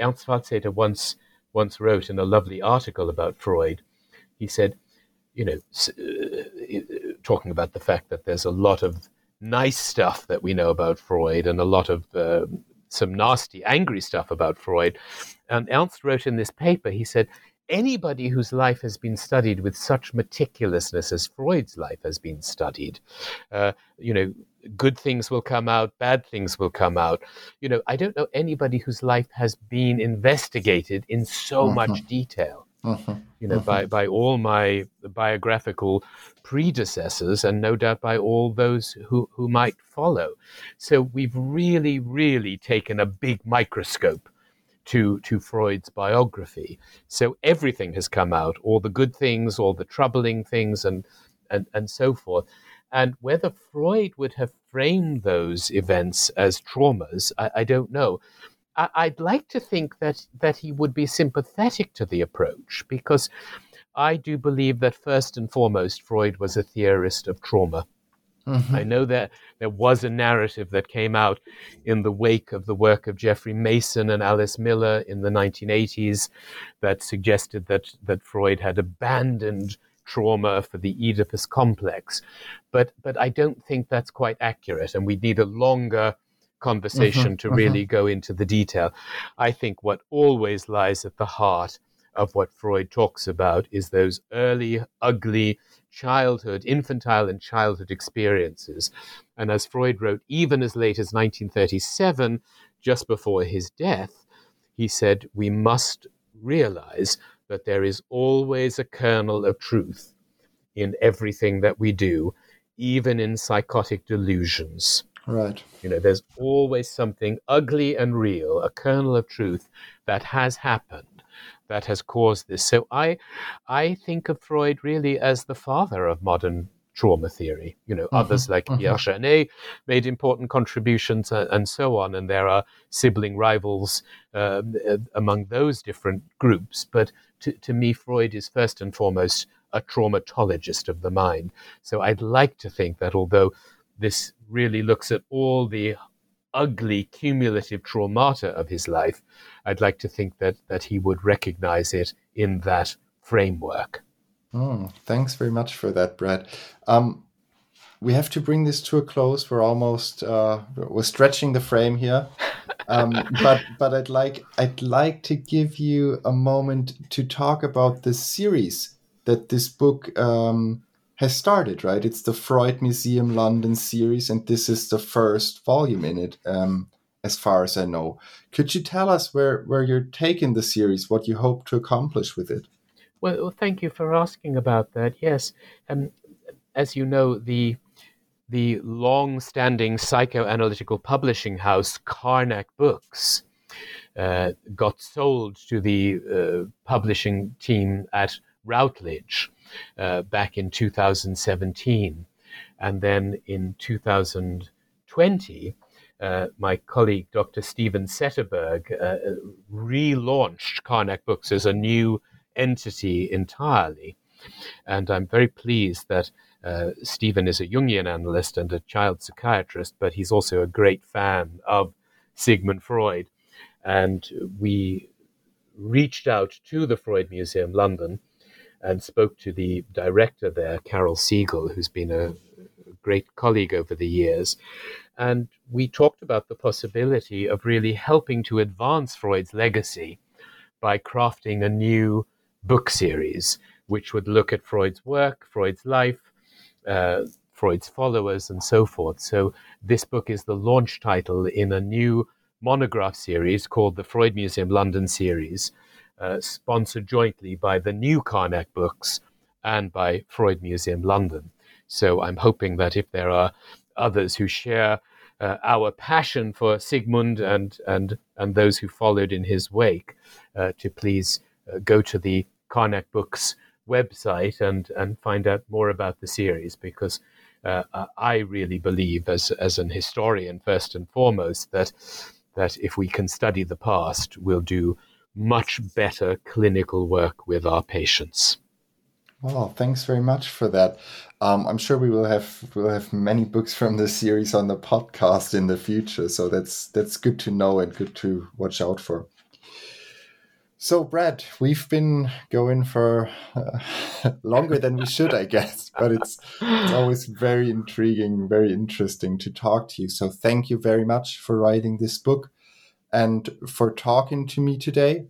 Ernst Falzeder once once wrote in a lovely article about Freud. He said, you know, uh, talking about the fact that there's a lot of nice stuff that we know about Freud and a lot of uh, some nasty, angry stuff about Freud. And Ernst wrote in this paper, he said, anybody whose life has been studied with such meticulousness as Freud's life has been studied, uh, you know, good things will come out, bad things will come out. You know, I don't know anybody whose life has been investigated in so mm-hmm. much detail. Mm-hmm. You know, mm-hmm. by, by all my biographical predecessors, and no doubt by all those who, who might follow. So we've really, really taken a big microscope to, to Freud's biography. So everything has come out, all the good things, all the troubling things, and, and, and so forth. And whether Freud would have framed those events as traumas, I, I don't know. I, would like to think that, that he would be sympathetic to the approach because I do believe that first and foremost, Freud was a theorist of trauma. Mm-hmm. I know that there was a narrative that came out in the wake of the work of Jeffrey Masson and Alice Miller in the 1980s that suggested that, that Freud had abandoned trauma for the Oedipus complex. But, but I don't think that's quite accurate, and we need a longer conversation mm-hmm, to really mm-hmm. go into the detail. I think what always lies at the heart of what Freud talks about is those early, ugly, childhood, infantile and childhood experiences. And as Freud wrote, even as late as 1937, just before his death, he said, We must realize that there is always a kernel of truth in everything that we do, even in psychotic delusions. Right. You know, there's always something ugly and real, a kernel of truth that has happened that has caused this. So I, I think of Freud really as the father of modern trauma theory. You know, mm-hmm, others like mm-hmm. Pierre Janet made important contributions uh, and so on, and there are sibling rivals uh, among those different groups. But to, to me, Freud is first and foremost a traumatologist of the mind. So I'd like to think that although this really looks at all the ugly cumulative traumata of his life, I'd like to think that that he would recognize it in that framework. Oh, thanks very much for that, Brad. Um, we have to bring this to a close. We're almost uh, we're stretching the frame here, um, but but I'd like I'd like to give you a moment to talk about the series that this book um, has started, right? It's the Freud Museum London series, and this is the first volume in it, um, as far as I know. Could you tell us where, where you're taking the series, what you hope to accomplish with it? Well, thank you for asking about that. Yes, um, as you know, the the long standing psychoanalytical publishing house Karnac Books uh, got sold to the uh, publishing team at Routledge uh, back in 2017. And then in 2020, uh, my colleague Dr. Steven Setterberg uh, relaunched Karnac Books as a new entity entirely. And I'm very pleased that uh, Steven is a Jungian analyst and a child psychiatrist, but he's also a great fan of Sigmund Freud. And we reached out to the Freud Museum London and spoke to the director there, Carol Seigel, who's been a great colleague over the years. And we talked about the possibility of really helping to advance Freud's legacy by crafting a new book series which would look at Freud's work, Freud's life, uh, Freud's followers, and so forth. So, this book is the launch title in a new monograph series called the Freud Museum London series, uh, sponsored jointly by the new Karnac Books and by Freud Museum London. So, I'm hoping that if there are others who share uh, our passion for Sigmund and, and, and those who followed in his wake, uh, to please uh, go to the Karnac Books website and, and find out more about the series because uh, I really believe, as, as an historian, first and foremost, that, that if we can study the past, we'll do much better clinical work with our patients. Well, thanks very much for that. Um, I'm sure we will have we'll have many books from this series on the podcast in the future, so that's that's good to know and good to watch out for. So, Brad, we've been going for uh, longer than we should, I guess, but it's, it's always very intriguing, very interesting to talk to you. So, thank you very much for writing this book and for talking to me today.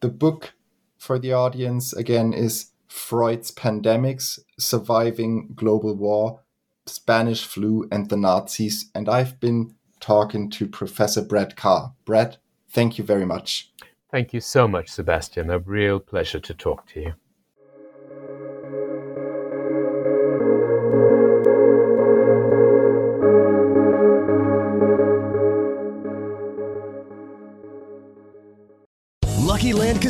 The book for the audience, again, is Freud's Pandemics Surviving Global War, Spanish Flu, and the Nazis. And I've been talking to Professor Brad Kahr. Brad, thank you very much. Thank you so much, Sebastian. A real pleasure to talk to you.